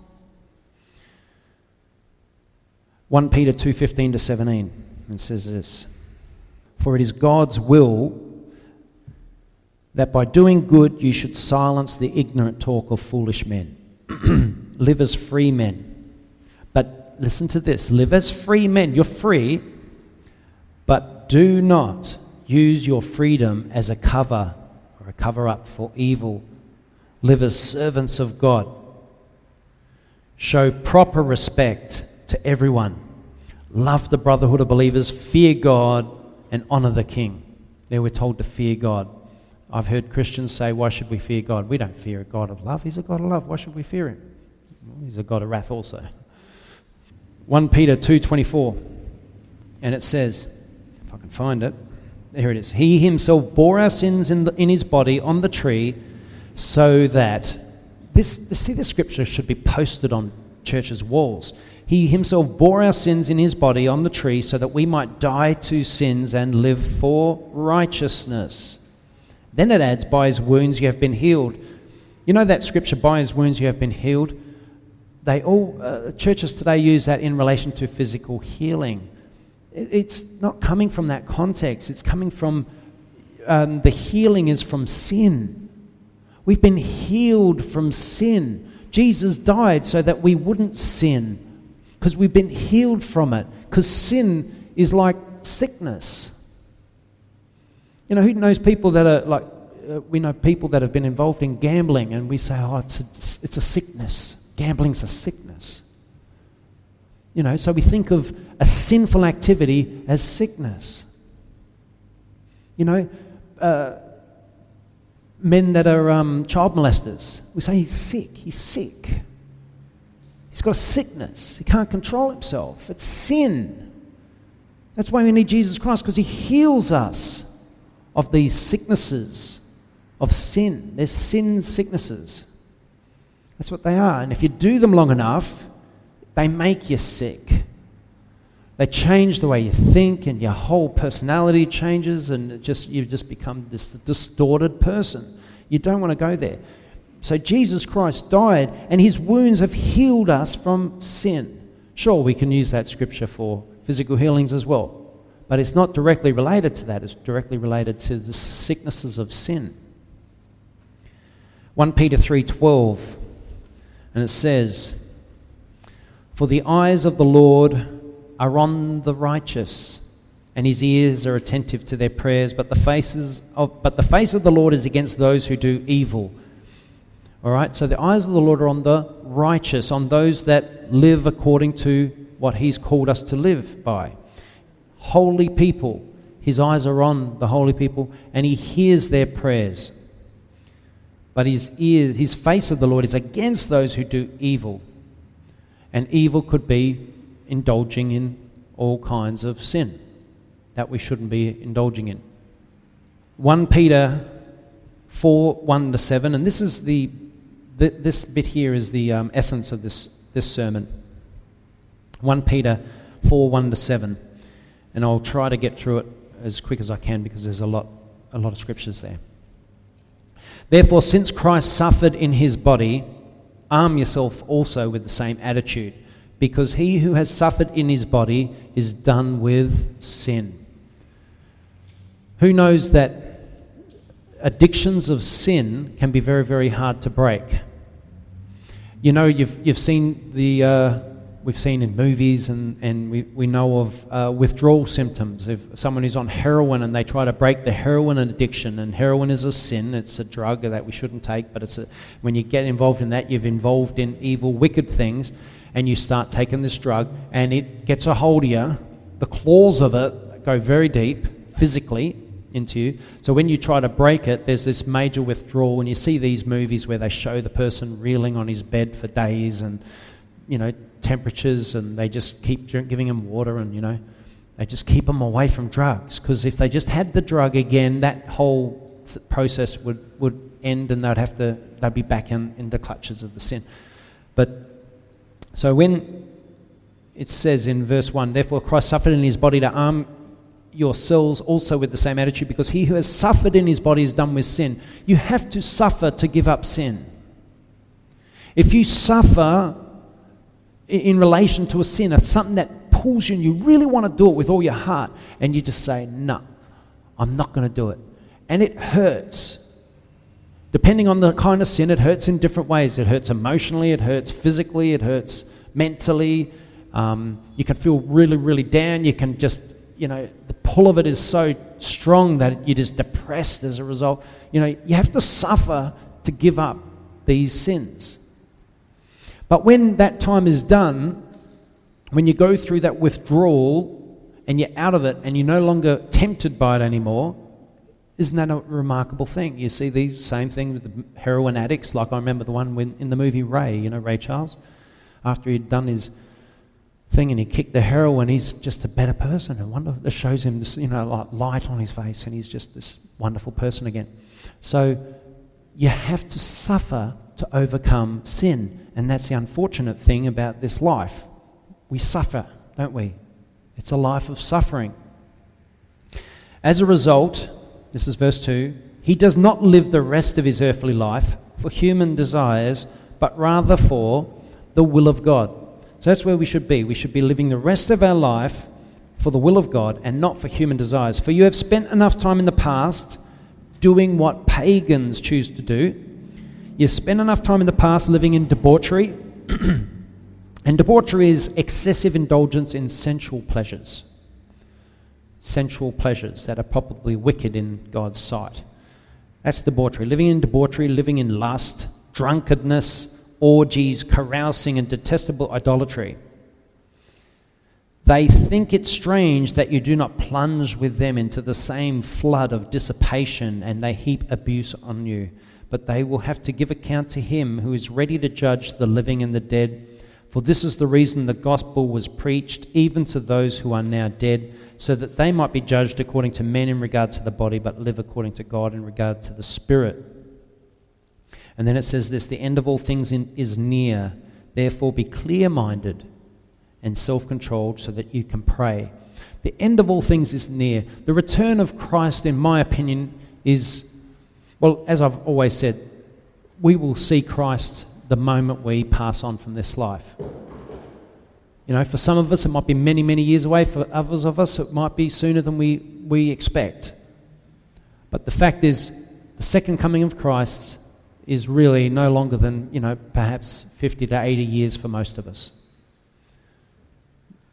1 Peter 2:15 to 17 and says this For it is God's will that by doing good you should silence the ignorant talk of foolish men. live as free men. But listen to this live as free men. You're free, but do not use your freedom as a cover or a cover up for evil. Live as servants of God. Show proper respect to everyone. Love the brotherhood of believers. Fear God and honor the king. There we're told to fear God. I've heard Christians say, Why should we fear God? We don't fear a God of love. He's a God of love. Why should we fear him? He's a God of wrath also. 1 Peter 2:24 and it says if I can find it here it is he himself bore our sins in, the, in his body on the tree so that this, see, this scripture should be posted on churches' walls. He himself bore our sins in his body on the tree so that we might die to sins and live for righteousness. Then it adds, By his wounds you have been healed. You know that scripture, By his wounds you have been healed? They all, uh, churches today use that in relation to physical healing. It's not coming from that context, it's coming from um, the healing is from sin. We've been healed from sin. Jesus died so that we wouldn't sin because we've been healed from it. Because sin is like sickness. You know, who knows people that are like, uh, we know people that have been involved in gambling and we say, oh, it's a, it's a sickness. Gambling's a sickness. You know, so we think of a sinful activity as sickness. You know, uh, men that are um, child molesters, we say he's sick, he's sick. He's got a sickness. He can't control himself. It's sin. That's why we need Jesus Christ, because he heals us of these sicknesses of sin. There's sin sicknesses. That's what they are. And if you do them long enough, they make you sick. They change the way you think, and your whole personality changes, and just, you just become this distorted person. You don't want to go there. So Jesus Christ died, and his wounds have healed us from sin. Sure, we can use that scripture for physical healings as well, but it's not directly related to that, it's directly related to the sicknesses of sin. 1 Peter 3:12 and it says for the eyes of the Lord are on the righteous and his ears are attentive to their prayers but the faces of but the face of the Lord is against those who do evil all right, so the eyes of the Lord are on the righteous, on those that live according to what He's called us to live by. Holy people, His eyes are on the holy people, and He hears their prayers. But His ear, His face of the Lord is against those who do evil. And evil could be indulging in all kinds of sin that we shouldn't be indulging in. 1 Peter 4 1 to 7, and this is the th- this bit here is the um, essence of this, this sermon 1 Peter 4 1 to 7. And I'll try to get through it as quick as I can because there's a lot, a lot of scriptures there. Therefore, since Christ suffered in his body, arm yourself also with the same attitude, because he who has suffered in his body is done with sin. Who knows that addictions of sin can be very, very hard to break. You know, you've, you've seen the, uh, we've seen in movies and, and we, we know of uh, withdrawal symptoms. If someone who's on heroin and they try to break the heroin addiction, and heroin is a sin, it's a drug that we shouldn't take, but it's a, when you get involved in that, you've involved in evil, wicked things, and you start taking this drug, and it gets a hold of you. The claws of it go very deep physically, into you. So when you try to break it, there's this major withdrawal. And you see these movies where they show the person reeling on his bed for days and, you know, temperatures, and they just keep giving them water and, you know, they just keep them away from drugs. Because if they just had the drug again, that whole th- process would, would end and they'd have to, they'd be back in, in the clutches of the sin. But so when it says in verse 1, therefore Christ suffered in his body to arm yourselves also with the same attitude because he who has suffered in his body is done with sin. You have to suffer to give up sin. If you suffer in relation to a sin, it's something that pulls you and you really want to do it with all your heart, and you just say, No, I'm not going to do it. And it hurts. Depending on the kind of sin, it hurts in different ways. It hurts emotionally, it hurts physically, it hurts mentally. Um, you can feel really, really down. You can just you know, the pull of it is so strong that you're just depressed as a result. You know, you have to suffer to give up these sins. But when that time is done, when you go through that withdrawal and you're out of it and you're no longer tempted by it anymore, isn't that a remarkable thing? You see these same thing with the heroin addicts, like I remember the one when, in the movie Ray, you know, Ray Charles, after he'd done his thing and he kicked the heroin, he's just a better person. And wonder it shows him this, you know, like light on his face, and he's just this wonderful person again. So you have to suffer to overcome sin. And that's the unfortunate thing about this life. We suffer, don't we? It's a life of suffering. As a result, this is verse 2 he does not live the rest of his earthly life for human desires, but rather for the will of God. So that's where we should be. We should be living the rest of our life for the will of God and not for human desires. For you have spent enough time in the past doing what pagans choose to do. You spent enough time in the past living in debauchery. and debauchery is excessive indulgence in sensual pleasures. Sensual pleasures that are probably wicked in God's sight. That's debauchery. Living in debauchery, living in lust, drunkenness, orgies, carousing, and detestable idolatry. They think it strange that you do not plunge with them into the same flood of dissipation and they heap abuse on you. But they will have to give account to him who is ready to judge the living and the dead. For this is the reason the gospel was preached even to those who are now dead, so that they might be judged according to men in regard to the body, but live according to God in regard to the spirit. And then it says this the end of all things in, is near. Therefore, be clear minded and self controlled so that you can pray. The end of all things is near. The return of Christ, in my opinion, is, well, as I've always said, we will see Christ the moment we pass on from this life. You know, for some of us, it might be many, many years away. For others of us, it might be sooner than we, we expect. But the fact is, the second coming of Christ is really no longer than, you know, perhaps 50 to 80 years for most of us.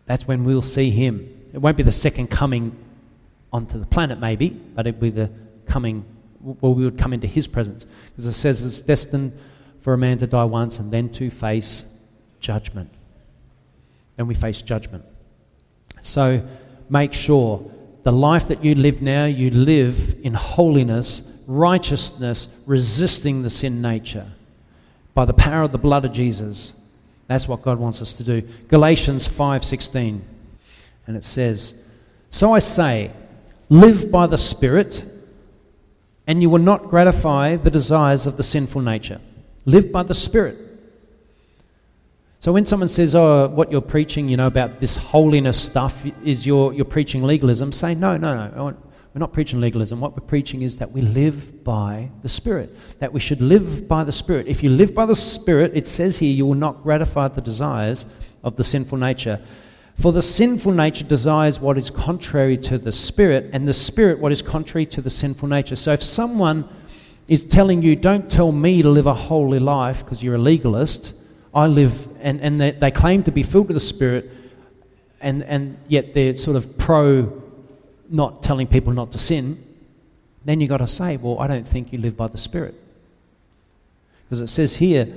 That's when we'll see him. It won't be the second coming onto the planet, maybe, but it'll be the coming, well, we would come into his presence. Because it says it's destined for a man to die once and then to face judgment. And we face judgment. So make sure the life that you live now, you live in holiness, righteousness, resisting the sin nature by the power of the blood of Jesus. That's what God wants us to do. Galatians 5:16. And it says, "So I say, live by the Spirit, and you will not gratify the desires of the sinful nature. Live by the Spirit." So when someone says, "Oh, what you're preaching, you know, about this holiness stuff is you're, you're preaching legalism," say, "No, no, no. We're not preaching legalism. What we're preaching is that we live by the Spirit, that we should live by the Spirit. If you live by the Spirit, it says here, you will not gratify the desires of the sinful nature. For the sinful nature desires what is contrary to the Spirit, and the Spirit what is contrary to the sinful nature. So if someone is telling you, don't tell me to live a holy life because you're a legalist, I live, and, and they, they claim to be filled with the Spirit, and, and yet they're sort of pro not telling people not to sin, then you've got to say, well, I don't think you live by the Spirit. Because it says here,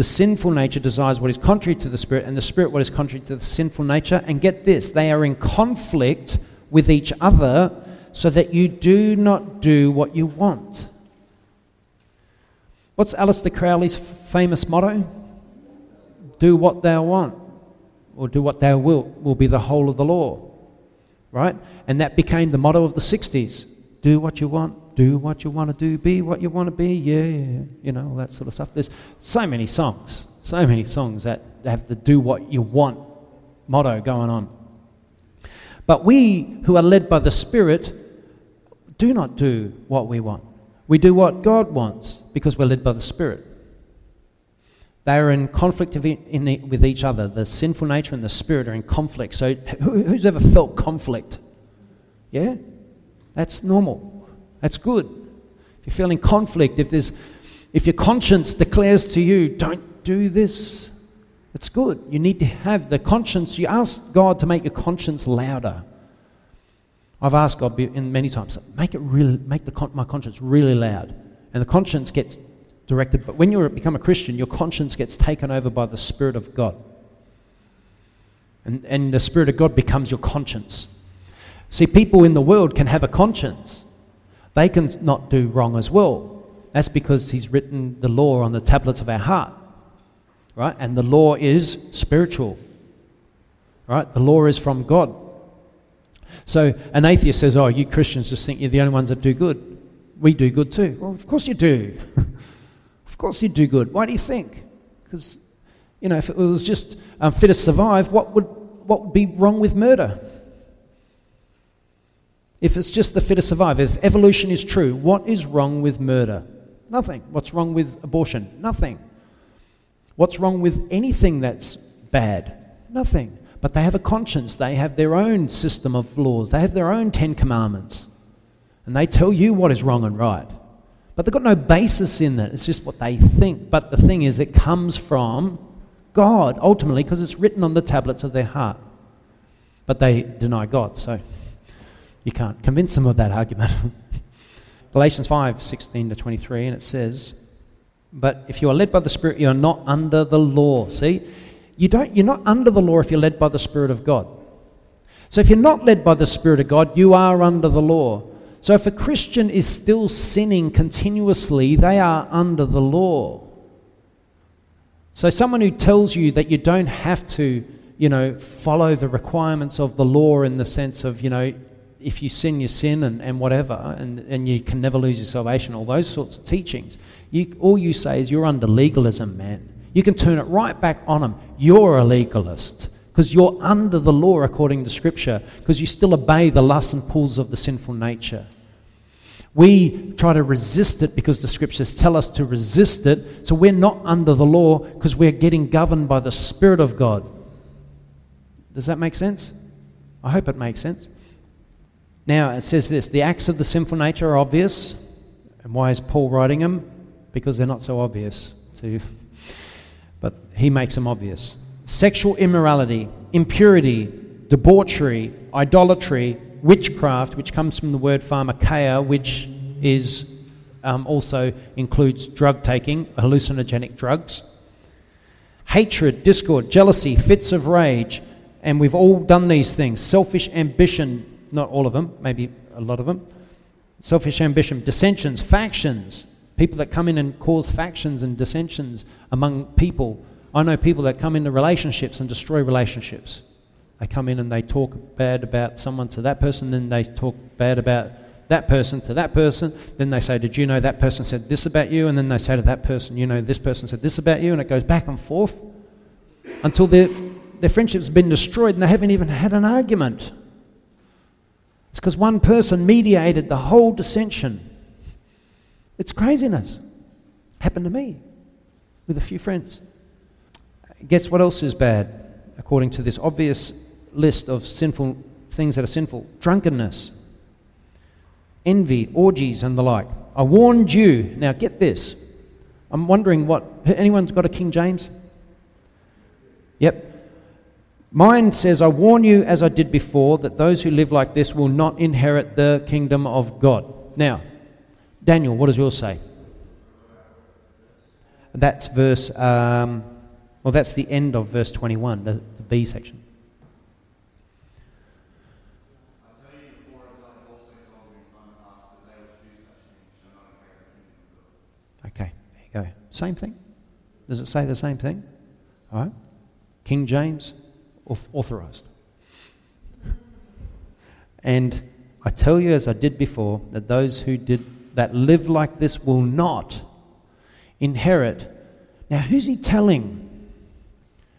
the sinful nature desires what is contrary to the Spirit, and the Spirit what is contrary to the sinful nature. And get this, they are in conflict with each other so that you do not do what you want. What's Aleister Crowley's famous motto? Do what thou want, or do what thou wilt, will be the whole of the law right? And that became the motto of the 60s. Do what you want, do what you want to do, be what you want to be, yeah, yeah, you know, all that sort of stuff. There's so many songs, so many songs that have the do what you want motto going on. But we who are led by the Spirit do not do what we want. We do what God wants because we're led by the Spirit. They are in conflict with each other. The sinful nature and the spirit are in conflict. So, who's ever felt conflict? Yeah? That's normal. That's good. If you're feeling conflict, if, there's, if your conscience declares to you, don't do this, it's good. You need to have the conscience. You ask God to make your conscience louder. I've asked God in many times, make it really, make the, my conscience really loud. And the conscience gets directed. But when you become a Christian, your conscience gets taken over by the Spirit of God. And, and the Spirit of God becomes your conscience. See, people in the world can have a conscience, they can not do wrong as well. That's because He's written the law on the tablets of our heart. Right? And the law is spiritual. Right? The law is from God. So an atheist says, Oh, you Christians just think you're the only ones that do good. We do good too. Well, of course you do. Of course you'd do good. Why do you think? Because, you know, if it was just um, fit to survive, what would, what would be wrong with murder? If it's just the fit to survive, if evolution is true, what is wrong with murder? Nothing. What's wrong with abortion? Nothing. What's wrong with anything that's bad? Nothing. But they have a conscience. They have their own system of laws. They have their own Ten Commandments. And they tell you what is wrong and right. But they've got no basis in that. It's just what they think. But the thing is, it comes from God, ultimately, because it's written on the tablets of their heart. But they deny God, so you can't convince them of that argument. Galatians 5 16 to 23, and it says, But if you are led by the Spirit, you are not under the law. See? You don't, you're not under the law if you're led by the Spirit of God. So if you're not led by the Spirit of God, you are under the law. So if a Christian is still sinning continuously, they are under the law. So someone who tells you that you don't have to, you know, follow the requirements of the law in the sense of, you know, if you sin, you sin and, and whatever, and, and you can never lose your salvation, all those sorts of teachings, you, all you say is you're under legalism, man. You can turn it right back on them. You're a legalist because you're under the law according to Scripture, because you still obey the lusts and pulls of the sinful nature. We try to resist it because the Scriptures tell us to resist it, so we're not under the law because we're getting governed by the Spirit of God. Does that make sense? I hope it makes sense. Now, it says this the acts of the sinful nature are obvious. And why is Paul writing them? Because they're not so obvious to but he makes them obvious. Sexual immorality, impurity, debauchery, idolatry, witchcraft, which comes from the word pharmakeia, which is um, also includes drug taking, hallucinogenic drugs, hatred, discord, jealousy, fits of rage, and we've all done these things. Selfish ambition, not all of them, maybe a lot of them. Selfish ambition, dissensions, factions, People that come in and cause factions and dissensions among people. I know people that come into relationships and destroy relationships. They come in and they talk bad about someone to that person, then they talk bad about that person to that person. Then they say, Did you know that person said this about you? And then they say to that person, You know, this person said this about you. And it goes back and forth until their, their friendship's been destroyed and they haven't even had an argument. It's because one person mediated the whole dissension. It's craziness. Happened to me with a few friends. Guess what else is bad, according to this obvious list of sinful things that are sinful? Drunkenness, envy, orgies, and the like. I warned you. Now, get this. I'm wondering what. Anyone's got a King James? Yep. Mine says, I warn you, as I did before, that those who live like this will not inherit the kingdom of God. Now, Daniel, what does yours say? That's verse, um, well, that's the end of verse 21, the, the B section. Okay, there you go. Same thing. Does it say the same thing? All right. King James, authorized. And I tell you, as I did before, that those who did that live like this will not inherit. Now, who's he telling?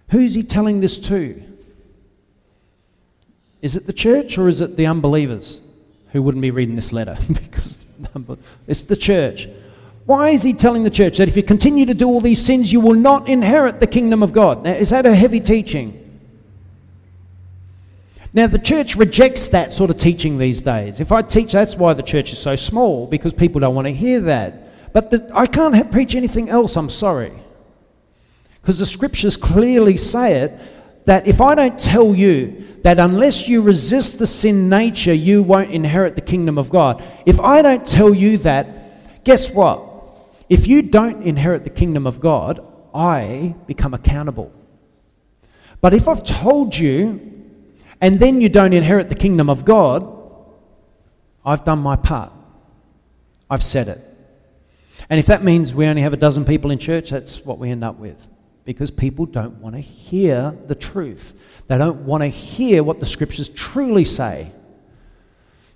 Who's he telling this to? Is it the church or is it the unbelievers who wouldn't be reading this letter? because it's the church. Why is he telling the church that if you continue to do all these sins, you will not inherit the kingdom of God? Now, is that a heavy teaching? Now, the church rejects that sort of teaching these days. If I teach, that's why the church is so small, because people don't want to hear that. But the, I can't have, preach anything else, I'm sorry. Because the scriptures clearly say it that if I don't tell you that unless you resist the sin nature, you won't inherit the kingdom of God, if I don't tell you that, guess what? If you don't inherit the kingdom of God, I become accountable. But if I've told you and then you don't inherit the kingdom of God, I've done my part. I've said it. And if that means we only have a dozen people in church, that's what we end up with. Because people don't want to hear the truth. They don't want to hear what the scriptures truly say.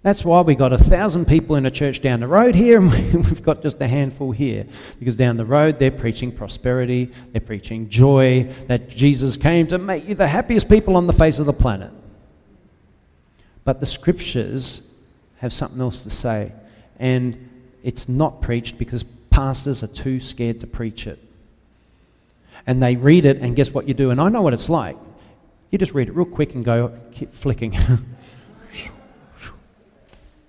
That's why we got a thousand people in a church down the road here, and we've got just a handful here. Because down the road, they're preaching prosperity, they're preaching joy, that Jesus came to make you the happiest people on the face of the planet. But the scriptures have something else to say, and it's not preached because pastors are too scared to preach it. And they read it, and guess what you do? And I know what it's like. You just read it real quick and go, keep flicking.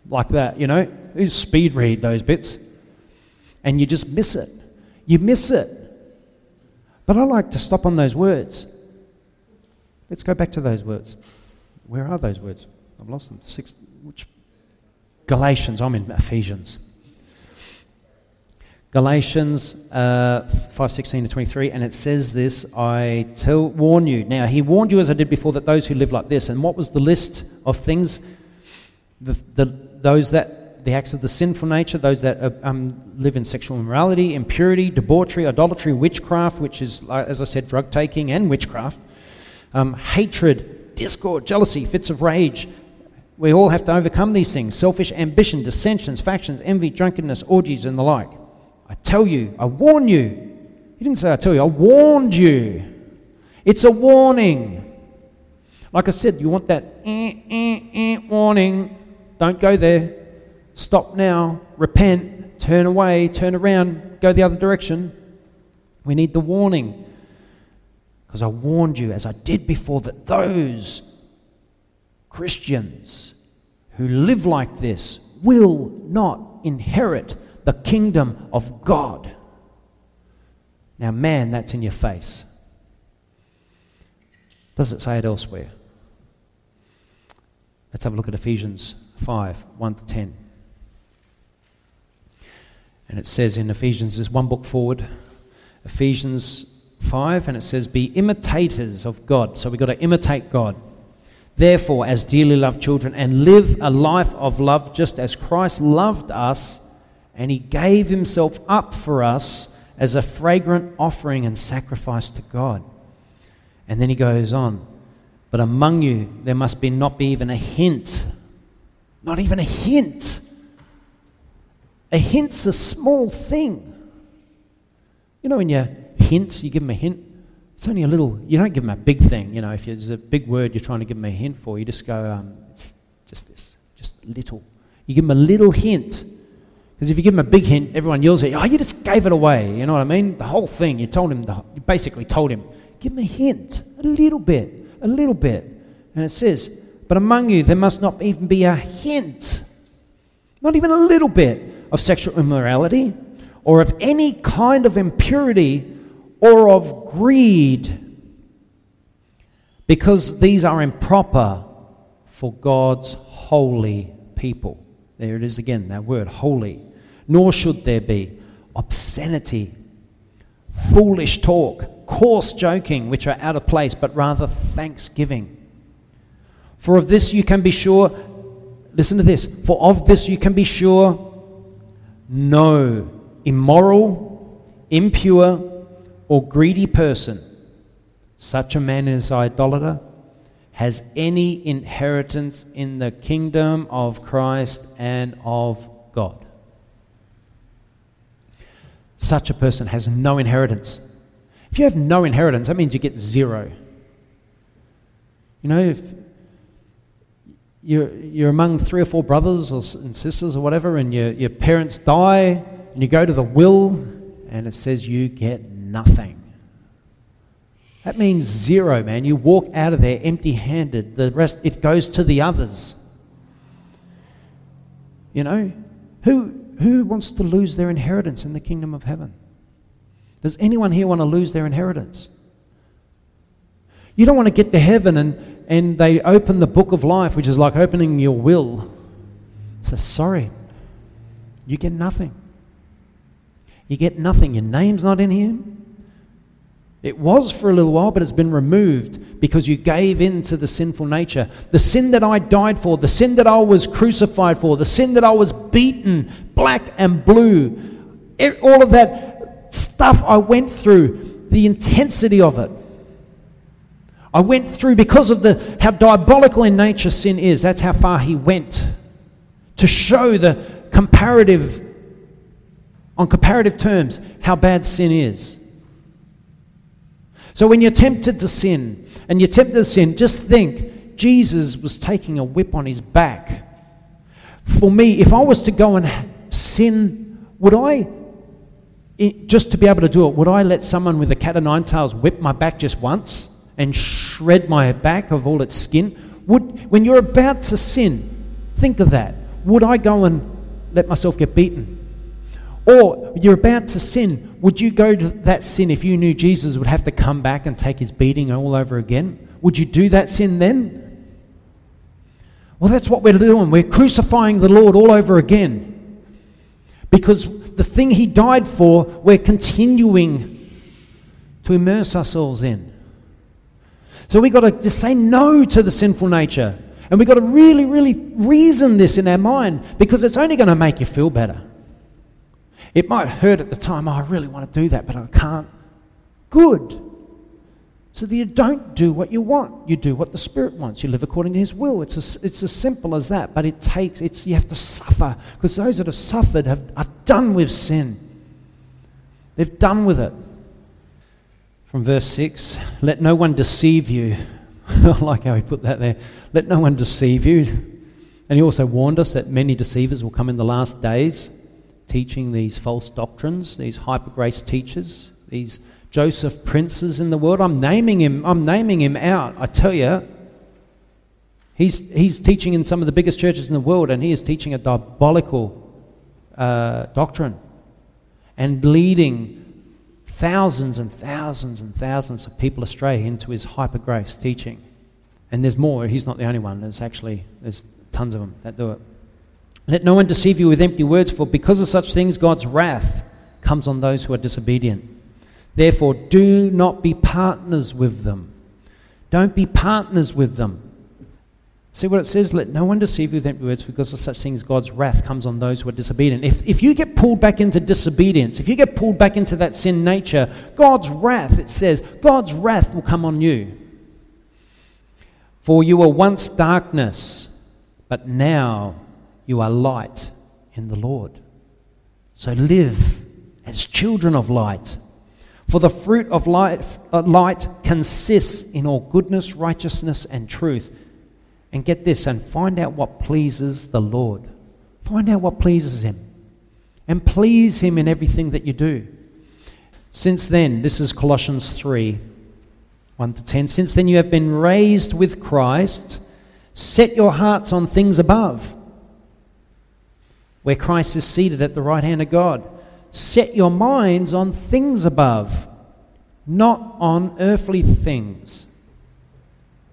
like that, you know? You speed read those bits and you just miss it. You miss it. But I like to stop on those words. Let's go back to those words. Where are those words? I've lost them. Six, which? Galatians. I'm in Ephesians. Galatians uh, 5:16 to 23, and it says this: "I tell, warn you." Now he warned you, as I did before, that those who live like this. And what was the list of things? The, the, those that the acts of the sinful nature, those that uh, um, live in sexual immorality, impurity, debauchery, idolatry, witchcraft, which is, as I said, drug taking and witchcraft, um, hatred, discord, jealousy, fits of rage. We all have to overcome these things selfish ambition, dissensions, factions, envy, drunkenness, orgies, and the like. I tell you, I warn you. He didn't say I tell you, I warned you. It's a warning. Like I said, you want that eh, eh, eh, warning. Don't go there. Stop now. Repent. Turn away. Turn around. Go the other direction. We need the warning. Because I warned you, as I did before, that those Christians who live like this will not inherit the kingdom of God. Now, man, that's in your face. Does it say it elsewhere? Let's have a look at Ephesians 5 1 to 10. And it says in Ephesians, there's one book forward, Ephesians 5, and it says, Be imitators of God. So we've got to imitate God. Therefore, as dearly loved children, and live a life of love just as Christ loved us, and he gave himself up for us as a fragrant offering and sacrifice to God. And then he goes on, But among you there must be not be even a hint not even a hint. A hint's a small thing. You know, when you hint, you give them a hint, it's only a little, you don't give them a big thing. You know, if there's a big word you're trying to give them a hint for, you just go, um, it's just this, just little. You give them a little hint. Because if you give them a big hint, everyone yells at you, oh, you just gave it away. You know what I mean? The whole thing, you told him, the, you basically told him, give him a hint, a little bit, a little bit. And it says, but among you, there must not even be a hint, not even a little bit, of sexual immorality or of any kind of impurity or of greed, because these are improper for God's holy people. There it is again, that word, holy. Nor should there be obscenity, foolish talk, coarse joking, which are out of place, but rather thanksgiving. For of this you can be sure, listen to this, for of this you can be sure no immoral, impure, or greedy person, such a man as idolater, has any inheritance in the kingdom of Christ and of God. Such a person has no inheritance. If you have no inheritance, that means you get zero. You know, if you're, you're among three or four brothers or, sisters or whatever, and your, your parents die, and you go to the will, and it says you get nothing. That means zero, man. You walk out of there empty handed. The rest, it goes to the others. You know? Who, who wants to lose their inheritance in the kingdom of heaven? Does anyone here want to lose their inheritance? You don't want to get to heaven and, and they open the book of life, which is like opening your will. So sorry, you get nothing. You get nothing. Your name's not in here. It was for a little while, but it's been removed because you gave in to the sinful nature. The sin that I died for, the sin that I was crucified for, the sin that I was beaten black and blue, all of that stuff I went through, the intensity of it. I went through because of the how diabolical in nature sin is. That's how far he went. to show the comparative, on comparative terms, how bad sin is. So when you're tempted to sin, and you're tempted to sin, just think Jesus was taking a whip on his back. For me, if I was to go and sin, would I, just to be able to do it, would I let someone with a cat of nine tails whip my back just once and shred my back of all its skin? Would, when you're about to sin, think of that. Would I go and let myself get beaten? Or you're about to sin. Would you go to that sin if you knew Jesus would have to come back and take his beating all over again? Would you do that sin then? Well, that's what we're doing. We're crucifying the Lord all over again. Because the thing he died for, we're continuing to immerse ourselves in. So we've got to just say no to the sinful nature. And we've got to really, really reason this in our mind because it's only going to make you feel better. It might hurt at the time, oh, I really want to do that, but I can't. Good. So that you don't do what you want. You do what the Spirit wants. You live according to His will. It's as, it's as simple as that. But it takes, it's, you have to suffer because those that have suffered have, are done with sin. They've done with it. From verse 6 Let no one deceive you. I like how he put that there. Let no one deceive you. And he also warned us that many deceivers will come in the last days teaching these false doctrines, these hyper grace teachers, these Joseph Princes in the world. I'm naming him, I'm naming him out. I tell you, he's, he's teaching in some of the biggest churches in the world, and he is teaching a diabolical uh, doctrine and leading thousands and thousands and thousands of people astray into his hyper grace teaching. And there's more. He's not the only one. There's actually there's tons of them that do it. Let no one deceive you with empty words, for because of such things God's wrath comes on those who are disobedient. Therefore, do not be partners with them. Don't be partners with them. See what it says? Let no one deceive you with empty words, because of such things God's wrath comes on those who are disobedient. If, if you get pulled back into disobedience, if you get pulled back into that sin nature, God's wrath, it says, God's wrath will come on you. For you were once darkness, but now you are light in the Lord. So live as children of light. For the fruit of life, uh, light consists in all goodness, righteousness, and truth. And get this, and find out what pleases the Lord. Find out what pleases Him. And please Him in everything that you do. Since then, this is Colossians 3 1 to 10. Since then, you have been raised with Christ. Set your hearts on things above where Christ is seated at the right hand of God. Set your minds on things above, not on earthly things.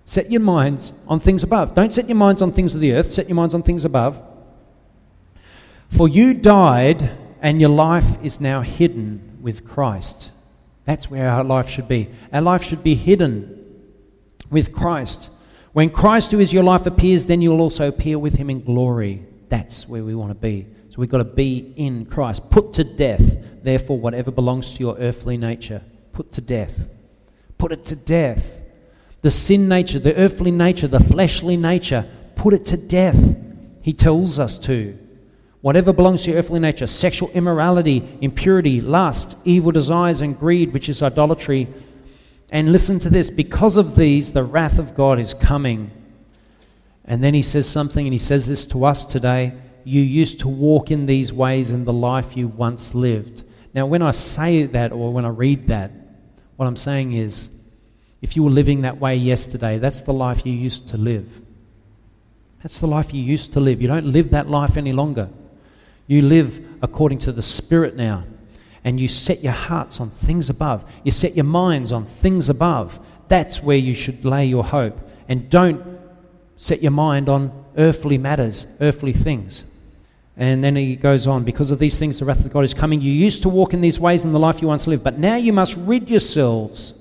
Set your minds on things above. Don't set your minds on things of the earth, set your minds on things above. For you died, and your life is now hidden with Christ. That's where our life should be. Our life should be hidden with Christ. When Christ, who is your life, appears, then you'll also appear with him in glory. That's where we want to be. So we've got to be in Christ. Put to death, therefore, whatever belongs to your earthly nature. Put to death. Put it to death. The sin nature, the earthly nature, the fleshly nature, put it to death. He tells us to. Whatever belongs to your earthly nature sexual immorality, impurity, lust, evil desires, and greed, which is idolatry. And listen to this because of these, the wrath of God is coming and then he says something, and he says this to us today you used to walk in these ways in the life you once lived. Now, when I say that or when I read that, what I'm saying is if you were living that way yesterday, that's the life you used to live. That's the life you used to live. You don't live that life any longer. You live according to the Spirit now. And you set your hearts on things above. You set your minds on things above. That's where you should lay your hope. And don't set your mind on earthly matters, earthly things. And then he goes on, because of these things, the wrath of God is coming. You used to walk in these ways in the life you once lived, but now you must rid yourselves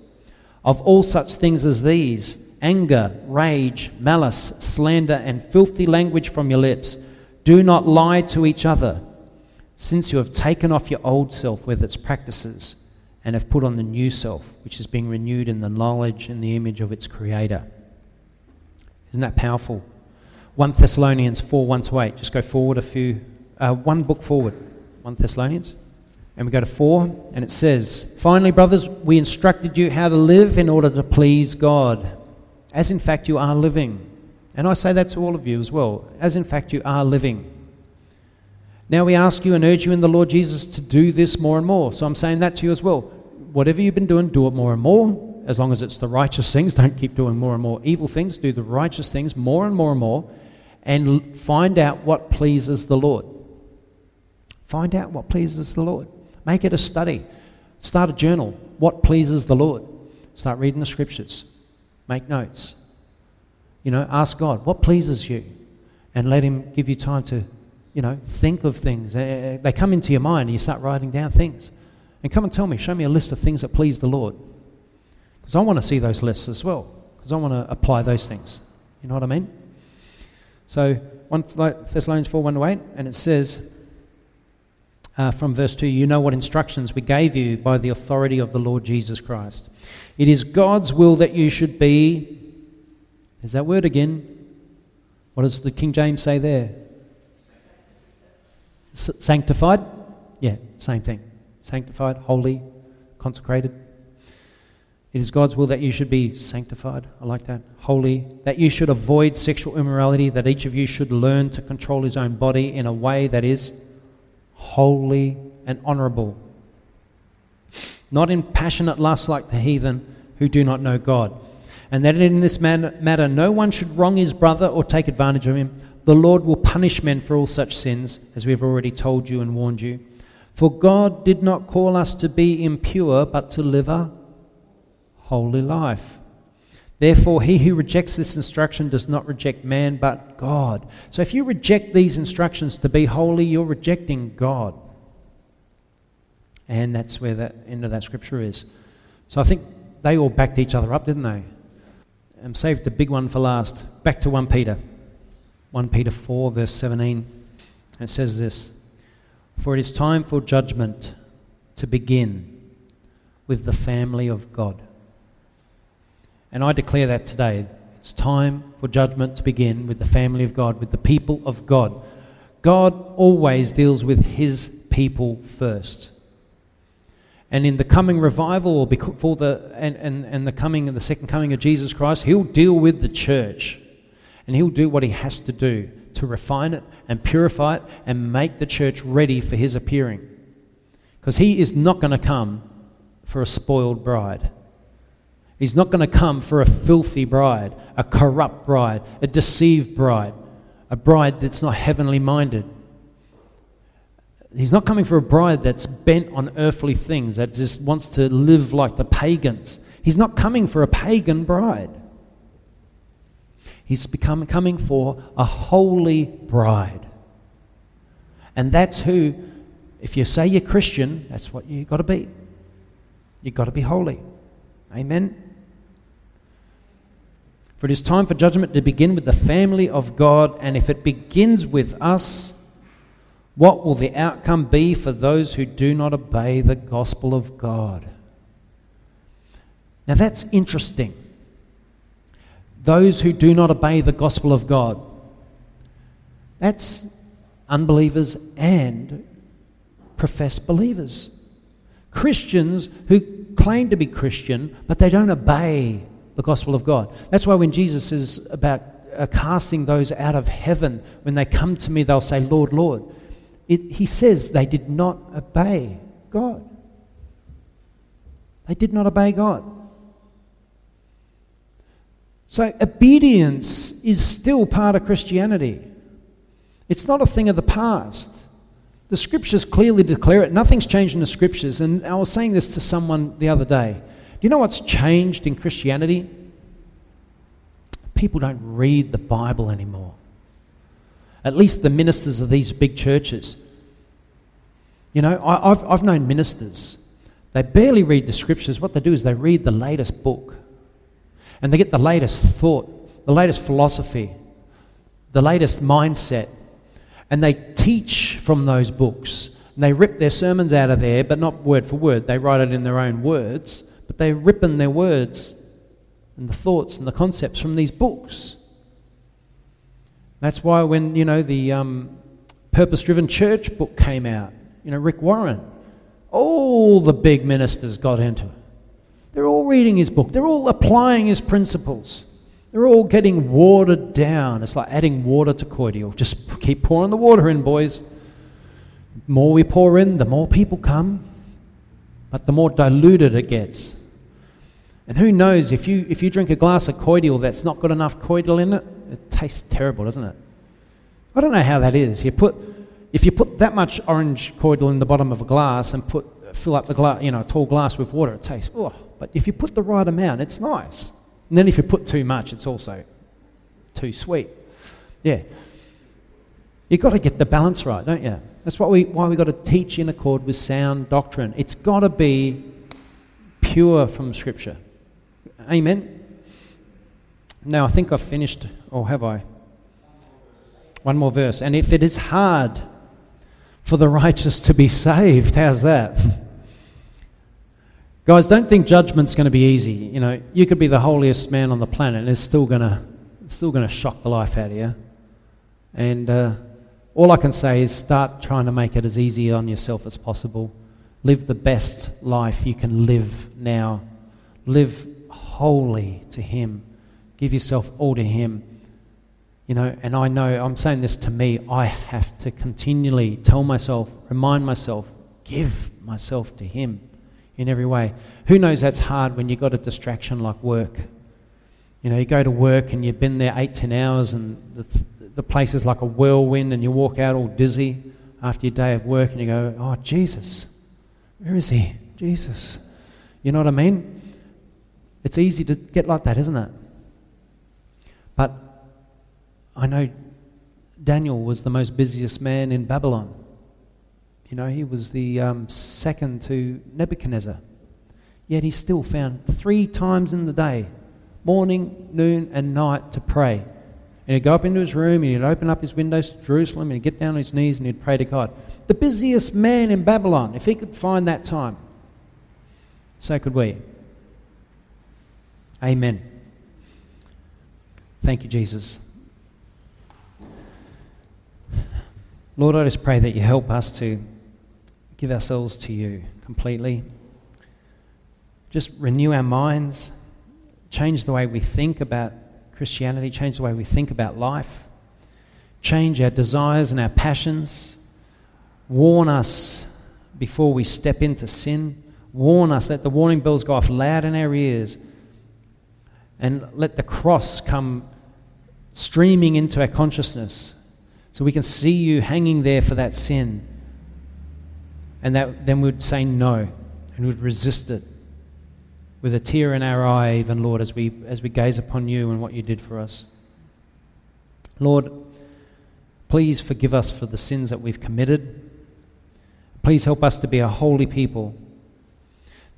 of all such things as these anger, rage, malice, slander, and filthy language from your lips. Do not lie to each other, since you have taken off your old self with its practices and have put on the new self, which is being renewed in the knowledge and the image of its creator. Isn't that powerful? 1 Thessalonians 4 1 to 8. Just go forward a few, uh, one book forward. 1 Thessalonians. And we go to 4, and it says, Finally, brothers, we instructed you how to live in order to please God, as in fact you are living. And I say that to all of you as well, as in fact you are living. Now we ask you and urge you in the Lord Jesus to do this more and more. So I'm saying that to you as well. Whatever you've been doing, do it more and more, as long as it's the righteous things. Don't keep doing more and more evil things. Do the righteous things more and more and more, and find out what pleases the Lord. Find out what pleases the Lord. Make it a study. Start a journal. What pleases the Lord? Start reading the scriptures. Make notes. You know, ask God, what pleases you? And let Him give you time to, you know, think of things. Eh, eh, eh, they come into your mind and you start writing down things. And come and tell me, show me a list of things that please the Lord. Because I want to see those lists as well. Because I want to apply those things. You know what I mean? So, 1 Thessalonians 4 1 to 8, and it says, uh, from verse 2 You know what instructions we gave you by the authority of the Lord Jesus Christ. It is God's will that you should be. Is that word again? What does the King James say there? S- sanctified? Yeah, same thing. Sanctified, holy, consecrated. It is God's will that you should be sanctified. I like that. Holy. That you should avoid sexual immorality. That each of you should learn to control his own body in a way that is holy, and honourable. Not in passionate lust like the heathen who do not know God. And that in this matter no one should wrong his brother or take advantage of him. The Lord will punish men for all such sins, as we have already told you and warned you. For God did not call us to be impure, but to live a holy life. Therefore, he who rejects this instruction does not reject man, but God. So if you reject these instructions to be holy, you're rejecting God. And that's where the end of that scripture is. So I think they all backed each other up, didn't they? Um, and saved the big one for last. Back to 1 Peter. 1 Peter 4, verse 17. it says this For it is time for judgment to begin with the family of God. And I declare that today. It's time for judgment to begin with the family of God, with the people of God. God always deals with his people first. And in the coming revival, or before the and, and, and the coming and the second coming of Jesus Christ, he'll deal with the church. And he'll do what he has to do to refine it and purify it and make the church ready for his appearing. Because he is not going to come for a spoiled bride. He's not going to come for a filthy bride, a corrupt bride, a deceived bride, a bride that's not heavenly minded. He's not coming for a bride that's bent on earthly things, that just wants to live like the pagans. He's not coming for a pagan bride. He's become, coming for a holy bride. And that's who, if you say you're Christian, that's what you've got to be. You've got to be holy. Amen. For it is time for judgment to begin with the family of God, and if it begins with us, what will the outcome be for those who do not obey the gospel of God? Now that's interesting. Those who do not obey the gospel of God. That's unbelievers and professed believers. Christians who claim to be Christian, but they don't obey the gospel of God. That's why when Jesus is about uh, casting those out of heaven, when they come to me, they'll say, Lord, Lord. It, he says they did not obey God. They did not obey God. So obedience is still part of Christianity. It's not a thing of the past. The scriptures clearly declare it. Nothing's changed in the scriptures. And I was saying this to someone the other day. Do you know what's changed in Christianity? People don't read the Bible anymore. At least the ministers of these big churches. You know, I, have I've known ministers, they barely read the scriptures. What they do is they read the latest book and they get the latest thought, the latest philosophy, the latest mindset, and they teach from those books. And they rip their sermons out of there, but not word for word. They write it in their own words but they're ripping their words and the thoughts and the concepts from these books. That's why when, you know, the um, Purpose Driven Church book came out, you know, Rick Warren, all the big ministers got into it. They're all reading his book, they're all applying his principles. They're all getting watered down. It's like adding water to cordial. Just keep pouring the water in, boys. The more we pour in, the more people come, but the more diluted it gets. And who knows, if you, if you drink a glass of cordial that's not got enough cordial in it, it tastes terrible, doesn't it? I don't know how that is. You put, if you put that much orange cordial in the bottom of a glass and put, fill up the glass, you know, a tall glass with water, it tastes, oh. But if you put the right amount, it's nice. And then if you put too much, it's also too sweet. Yeah. You've got to get the balance right, don't you? That's what we, why we've got to teach in accord with sound doctrine. It's got to be pure from Scripture. Amen? Now, I think I've finished, or have I? One more verse. And if it is hard for the righteous to be saved, how's that? Guys, don't think judgment's going to be easy. You know, you could be the holiest man on the planet, and it's still going to, still going to shock the life out of you. And uh, all I can say is start trying to make it as easy on yourself as possible. Live the best life you can live now. Live wholly to Him. Give yourself all to Him. You know, and I know I'm saying this to me. I have to continually tell myself, remind myself, give myself to Him in every way. Who knows that's hard when you've got a distraction like work? You know, you go to work and you've been there eight, ten hours and the, the place is like a whirlwind and you walk out all dizzy after your day of work and you go, oh, Jesus, where is he? Jesus. You know what I mean? It's easy to get like that, isn't it? But I know Daniel was the most busiest man in Babylon. You know, he was the um, second to Nebuchadnezzar. Yet he still found three times in the day, morning, noon, and night, to pray. And he'd go up into his room and he'd open up his windows to Jerusalem and he'd get down on his knees and he'd pray to God. The busiest man in Babylon, if he could find that time, so could we. Amen. Thank you, Jesus. Lord, I just pray that you help us to give ourselves to you completely. Just renew our minds, change the way we think about Christianity, change the way we think about life, change our desires and our passions, warn us before we step into sin, warn us, let the warning bells go off loud in our ears, and let the cross come streaming into our consciousness so we can see you hanging there for that sin and that, then we'd say no and we'd resist it with a tear in our eye, even, Lord, as we, as we gaze upon you and what you did for us. Lord, please forgive us for the sins that we've committed. Please help us to be a holy people,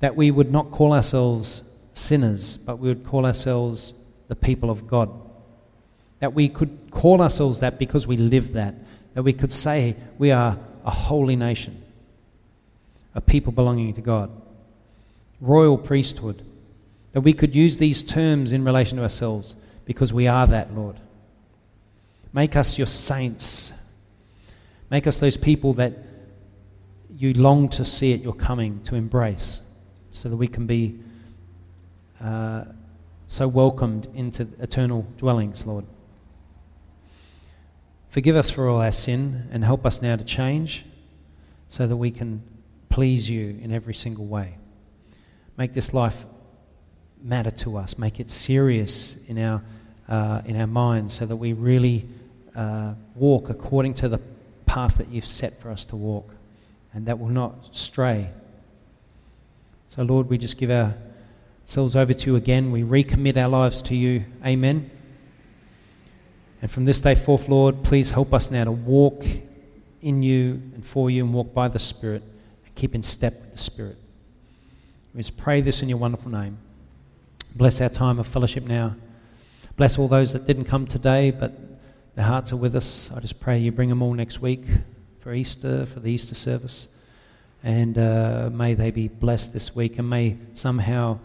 that we would not call ourselves sinners, but we would call ourselves the people of God. That we could call ourselves that because we live that. That we could say we are a holy nation a people belonging to God, royal priesthood, that we could use these terms in relation to ourselves because we are that, Lord. Make us your saints. Make us those people that you long to see at your coming, to embrace, so that we can be uh, so welcomed into eternal dwellings, Lord. Forgive us for all our sin and help us now to change so that we can please you in every single way. Make this life matter to us. Make it serious in our, uh, in our minds so that we really uh, walk according to the path that you've set for us to walk and that will not stray. So, Lord, we just give ourselves over to you again. We recommit our lives to you. Amen. And from this day forth, Lord, please help us now to walk in you and for you and walk by the Spirit and keep in step with the Spirit. We just pray this in your wonderful name. Bless our time of fellowship now. Bless all those that didn't come today, but their hearts are with us. I just pray you bring them all next week for Easter, for the Easter service. And uh, may they be blessed this week, and may somehow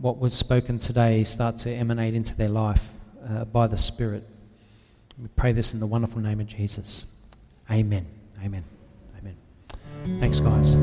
what was spoken today start to emanate into their life uh, by the Spirit. We pray this in the wonderful name of Jesus. Amen. Amen. Amen. Thanks, guys.